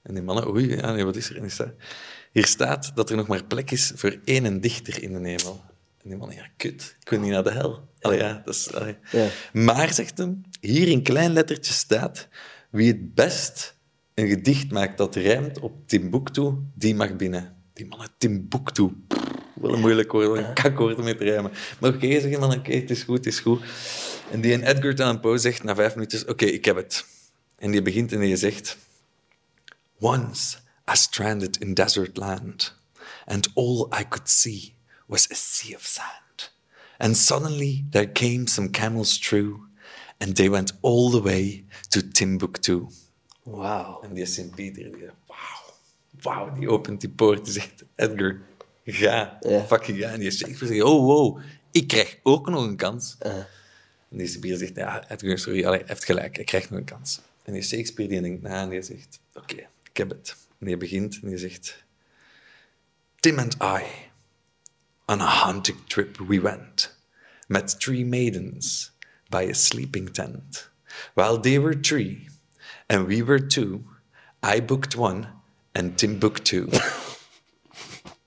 En die mannen, oei, ja, nee, wat is er? En staat, hier staat dat er nog maar plek is voor één dichter in de hemel. En die mannen, ja, kut, ik wil niet naar de hel. Allee, ja, dat is... Ja. Maar, zegt hem, hier in klein lettertje staat, wie het best een gedicht maakt dat rijmt op Timbuktu, die mag binnen. Die mannen, Timbuktu. Pff, Wel een moeilijk woord, een kakwoord om mee te rijmen. Maar oké, zeg je man, oké, het is goed, het is goed. En die en Edgar Allan Poe zegt na vijf minuten, oké, ik heb het. En die begint en die zegt... Once I stranded in desert land, and all I could see was a sea of sand. And suddenly there came some camels through, and they went all the way to Timbuktu. Wauw. En die Sint-Pieter, die wauw, wauw, die opent die poort, die zegt, Edgar, ga, Ja. fucking ga. En die zegt, oh, wow, ik krijg ook nog een kans. Uh, En die Sint-Pieter zegt, ja, Edgar, sorry, allee, hij heeft gelijk, hij krijgt nog een kans. En die Shakespeare die denkt na en die zegt, oké, ik heb het. En die begint en die zegt, Tim and I, on a hunting trip we went, met three maidens by a sleeping tent. While they were three and we were two, I booked one and Tim booked two. <laughs>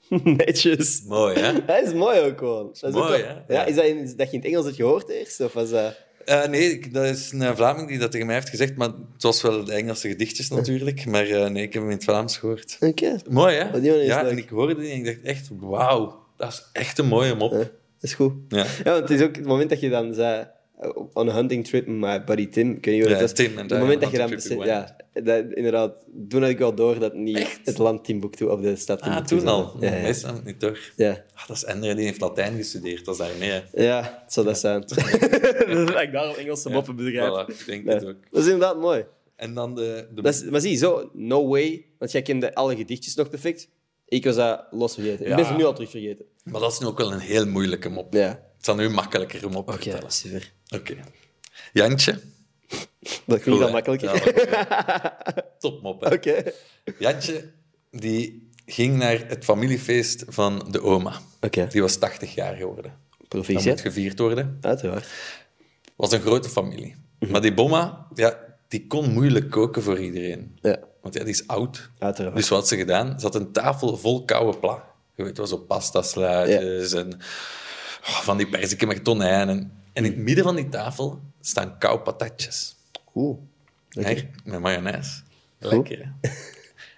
netjes. Mooi, hè? Dat is mooi ook gewoon. Dat is ook mooi, wel- hè? Ja, Ja. is dat, in, is dat je in het Engels het gehoord eerst? Of was dat... Eh, nee, ik- dat is een Vlaming die dat tegen mij heeft gezegd, maar het was wel de Engelse gedichtjes natuurlijk. Maar eh, nee, ik heb hem in het Vlaams gehoord. Oké. Mooi, hè? Oh, ja, leuk. en ik hoorde die en ik dacht echt, wauw, dat is echt een mooie mop. Ja, dat is goed. Ja. Ja, want het is ook het moment dat je dan zei... uh, On a hunting trip met my buddy Tim. Ik weet niet wat Ja, het was. Tim en Het moment dat je dan... Ja, dat, inderdaad. Toen had ik wel door dat niet het land Timbuktu of de stad Ah, Timbuktu toen al. Ja, ja. Meestal niet toch? Ja. Ah, dat is Endre, die heeft Latijn gestudeerd, dat is daarmee. hè. Ja, het zou dat zijn. <laughs> dat ik daarom Engelse moppen begrijp. Voilà, ik denk het ook. Dat is inderdaad mooi. En dan de... de Dat is, maar zie, zo, no way. Want jij kende alle gedichtjes nog perfect. Ik was dat los vergeten. Ja. Ik ben ze nu al terug vergeten. Maar dat is nu ook wel een heel moeilijke mop. Ja. Het zal nu makkelijker om op te Oké, vertellen. super. Oké. Jantje. Dat al hè? makkelijker. Ja, <laughs> Topmop, hè? Oké. Jantje, die ging naar het familiefeest van de oma. Oké. Die was 80 jaar geworden. Dat moet Proficiat. gevierd worden. Uiteraard. was een grote familie. Maar die bomma, ja, die kon moeilijk koken voor iedereen. Ja, Want ja, die is oud. uiteraard. Dus wat had ze gedaan? Ze had een tafel vol koude pla. Je weet wel, zo pasta-slaatjes en oh, van die perziken met tonijnen. En in het midden van die tafel staan koude patatjes. Oeh. Hè, Met mayonaise. Lekker?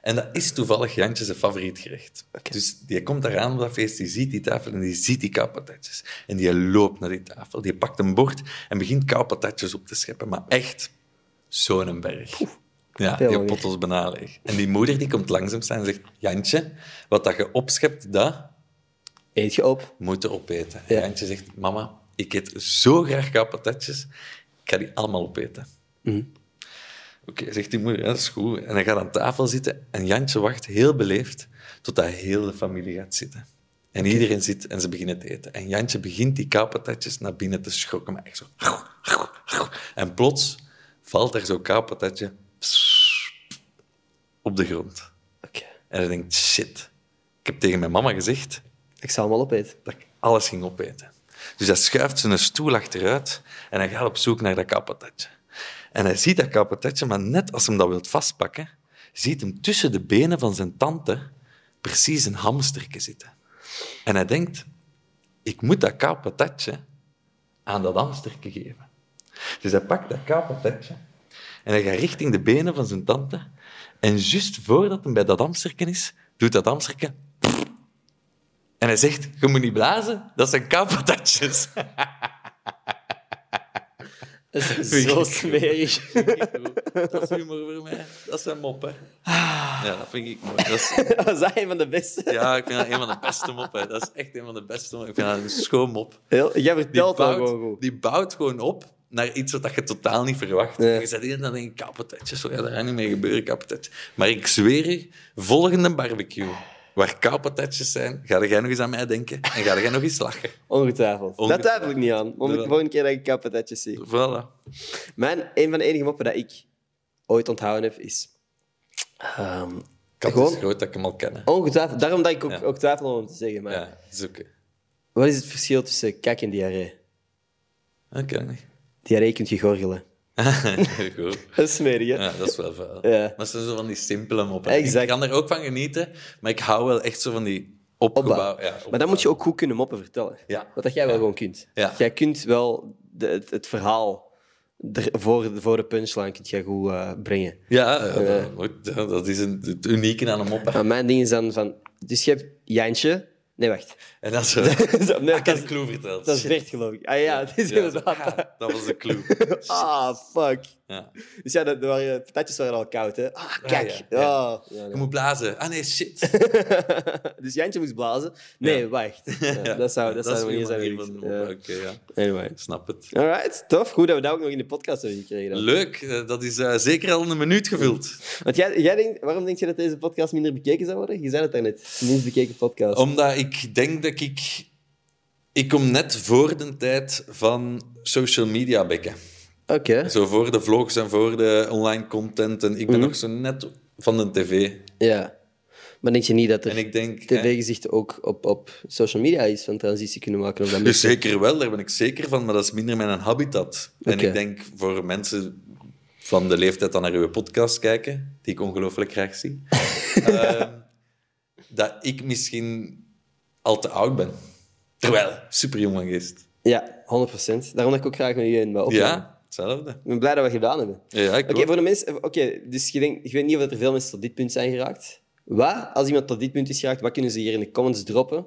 En dat is toevallig Jantje zijn favoriet gerecht. Dus die komt eraan op dat feest, die ziet die tafel en die ziet die koupatatjes. En die loopt naar die tafel, die pakt een bord en begint koupatatjes op te scheppen. Maar echt, zo'n berg. Ja, die pot bijna leeg. En die moeder die komt langzaam staan en zegt, Jantje, wat dat je opschept, dat Eet je op? moet je opeten. En Ja. Jantje zegt, mama, ik eet zo graag koupatatjes, ik ga die allemaal opeten. Mhm. Oké, zegt die moeder, ja, dat is goed. En hij gaat aan tafel zitten en Jantje wacht heel beleefd totdat heel de familie gaat zitten. En iedereen zit en ze beginnen te eten. En Jantje begint die koupatatjes naar binnen te schokken, maar echt zo. En plots valt er zo'n koupatatje op de grond. Oké. En hij denkt, shit. Ik heb tegen mijn mama gezegd, Ik zal hem al opeten. dat ik alles ging opeten. Dus hij schuift zijn stoel achteruit en hij gaat op zoek naar dat kapatatje. En hij ziet dat kapatatje, maar net als hij dat wil vastpakken, ziet hem tussen de benen van zijn tante precies een hamsterke zitten. En hij denkt, ik moet dat kapatatje aan dat hamsterke geven. Dus hij pakt dat kapatatje en hij gaat richting de benen van zijn tante. En juist voordat hij bij dat hamsterke is, doet dat hamsterke en hij zegt, je moet niet blazen, dat zijn kapatatjes. <laughs> Dat is zo smerig. Dat is humor voor mij. Dat zijn moppen. Ja, dat vind ik mooi. Dat is, Was <laughs> dat een van de beste? ja, ik vind dat een van de beste moppen. Dat is echt een van de beste moppen. Ik vind dat een schoon mop. Heel, jij vertelt bouwt, gewoon goed. die bouwt gewoon op naar iets wat je totaal niet verwacht. Nee. Je zegt hier dan denk ik, kapatatjes. Zo, ja, dat gaat niet mee gebeuren, kapatatjes. Maar ik zweer je, volgende barbecue, waar kapatatjes zijn, ga jij nog eens aan mij denken en ga jij nog eens lachen. Ongetwijfeld. Dat Ongetwijfeld. twijfel ik niet aan. Om de volgende keer dat ik kapatatjes zie. Voilà. Mijn, een van de enige moppen dat ik ooit onthouden heb, is... ehm, Kans Gewoon- is groot dat ik hem al ken. hè. ongetwijfeld, daarom dat ik ook, Ja. ook twijfel om het te zeggen. Maar Ja, dat oké. wat is het verschil tussen kak en diarree? Dat ken ik niet. Diarree kun je gorgelen. <laughs> Goed. Dat is smerig, hè? Ja, dat is wel vuil. Ja. Maar het zijn zo van die simpele moppen. Exact. Ik kan er ook van genieten, maar ik hou wel echt zo van die opgebouw. Opbouw. Ja, Maar dan moet je ook goed kunnen moppen vertellen. Ja. Wat dat jij wel gewoon kunt. Jij kunt wel de, het, het verhaal er, voor, de- voor de punchline jij goed eh, brengen. Ja, ja, dat, is een, het unieke aan een mop. hè. Maar mijn ding is dan van... Dus je hebt Jantje... Nee, wacht. En dat is ik nee, heb dat, de clue verteld. dat is Bert, geloof ik. Ah ja, het is Ja, inderdaad... ja, <laughs> dat was de clue. Ah, fuck. Ja. Dus ja, de, de, waren- de patatjes waren al koud, hè. Ah, kijk. Ja, ja, Je moet blazen. Ah nee, shit. <laughs> Dus Jantje moest blazen. Nee, wacht. <laughs> Dat zou, dat zou de manier weer zijn de. Oké, ja. Anyway. Snap het. Alright, tof. Goed dat we dat ook nog in de podcast hebben gekregen. dan. Leuk, eh, dat is eh, zeker al een minuut gevuld. Want jij, jij denkt, waarom denk je dat deze podcast minder bekeken zou worden? Je zei het daarnet. Minst bekeken podcast. Omdat ik denk dat ik... Ik kom net voor de tijd van social media bekken. Oké. Zo voor de vlogs en voor de online content. En ik ben Mhm. nog zo net van de tv. Ja. Maar denk je niet dat En er ik denk... hè, tv-gezicht ook op, op social media is van transitie kunnen maken? Of dat <laughs> dus zeker wel, daar ben ik zeker van. Maar dat is minder mijn habitat. En ik denk voor mensen van de leeftijd die naar uw podcast kijken, die ik ongelooflijk graag zie, <laughs> ehm, dat ik misschien al te oud ben. Terwijl, super jong van geest. Ja, 100%. Daarom dat ik ook graag met jullie wil opnemen. Ja, hetzelfde. Ik ben blij dat we het gedaan hebben. Ja, ik Oké, voor de mensen... Oké, dus je, denkt, je weet niet of er veel mensen tot dit punt zijn geraakt. Wat, als iemand tot dit punt is geraakt, wat kunnen ze hier in de comments droppen?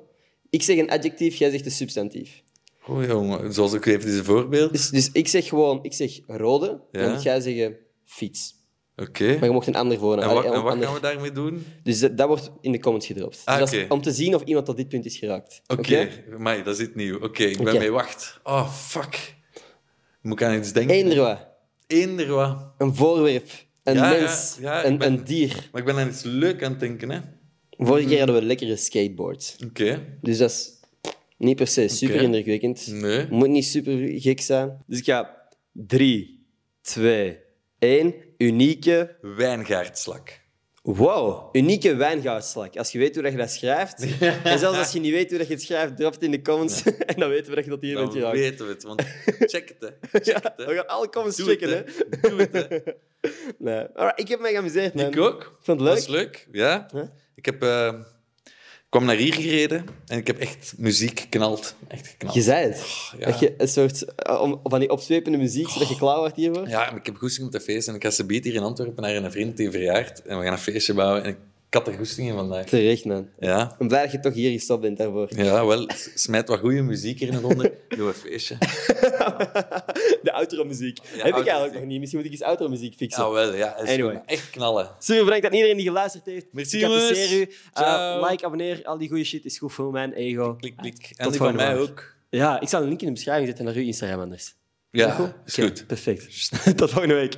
Ik zeg een adjectief, jij zegt een substantief. Oh, jongen, zoals ik even deze voorbeeld. Dus, dus ik zeg gewoon, ik zeg rode, Ja. moet jij zeggen fiets. Oké. Maar je mocht een ander voornaam. En wat, en wat ander- gaan we daarmee doen? Dus dat, dat wordt in de comments gedropt. Ah, dus oké. om te zien of iemand tot dit punt is geraakt. Oké, maar dat is het nieuw. Oké, ik ben mee wacht. Oh, fuck. Moet ik aan iets denken? Eender wat. Eender wat. Een voorwerp. Een Ja, mens. ja, een, ben- een dier. Maar ik ben aan iets leuk aan het denken, hè. Vorige keer hadden we lekkere skateboards. Oké. Dus dat is niet per se super indrukwekkend. Nee. Moet niet super gek zijn. Dus ik ga 3, 2, 1. Unieke. Wijngaardslak. Wow, unieke wijngaardslak. Als je weet hoe dat je dat schrijft. <laughs> en zelfs als je niet weet hoe dat je het schrijft, drop het in de comments. <laughs> en dan weten we dat je dat hier bent Dan geraakt. weten we het, want <laughs> check het, hè. Check Ja, het, hè. we gaan alle comments Doe checken, het, hè. Doe het, hè. Nee. Alright, ik heb mij geamuseerd, man. Ik ook. vond het Dat leuk. is leuk, ja. Huh? Ik heb... eh, kwam naar hier gereden en ik heb echt muziek geknald. Echt geknald. Je zei het. ja. Dat je een soort eh, om, van die opzwepende muziek, zodat je klaar wordt hiervoor. Ja, maar ik heb goesting om te feesten. En ik ga ze beet hier in Antwerpen naar een vriend die verjaart. En we gaan een feestje bouwen. En ik had er goesting in vandaag. Terecht, man. Ja, Ik ben blij dat je toch hier gestopt bent daarvoor. ja wel. Smijt wat goede muziek hier in de ronde. <laughs> Doe een feestje. <laughs> De outro-muziek. Heb ik eigenlijk nog niet. Misschien moet ik eens outro-muziek fixen. Ja, wel. Ja, Anyway. echt knallen. Super bedankt aan iedereen die geluisterd heeft. Merci, jongens. u. Uh, Ciao. like, abonneer. Al die goede shit is goed voor mijn ego. Klik, klik. En die van mij ook. Ja, ik zal een link in de beschrijving zetten naar uw Instagram anders. Ja, is Oké, goed. Perfect. <laughs> Tot volgende week.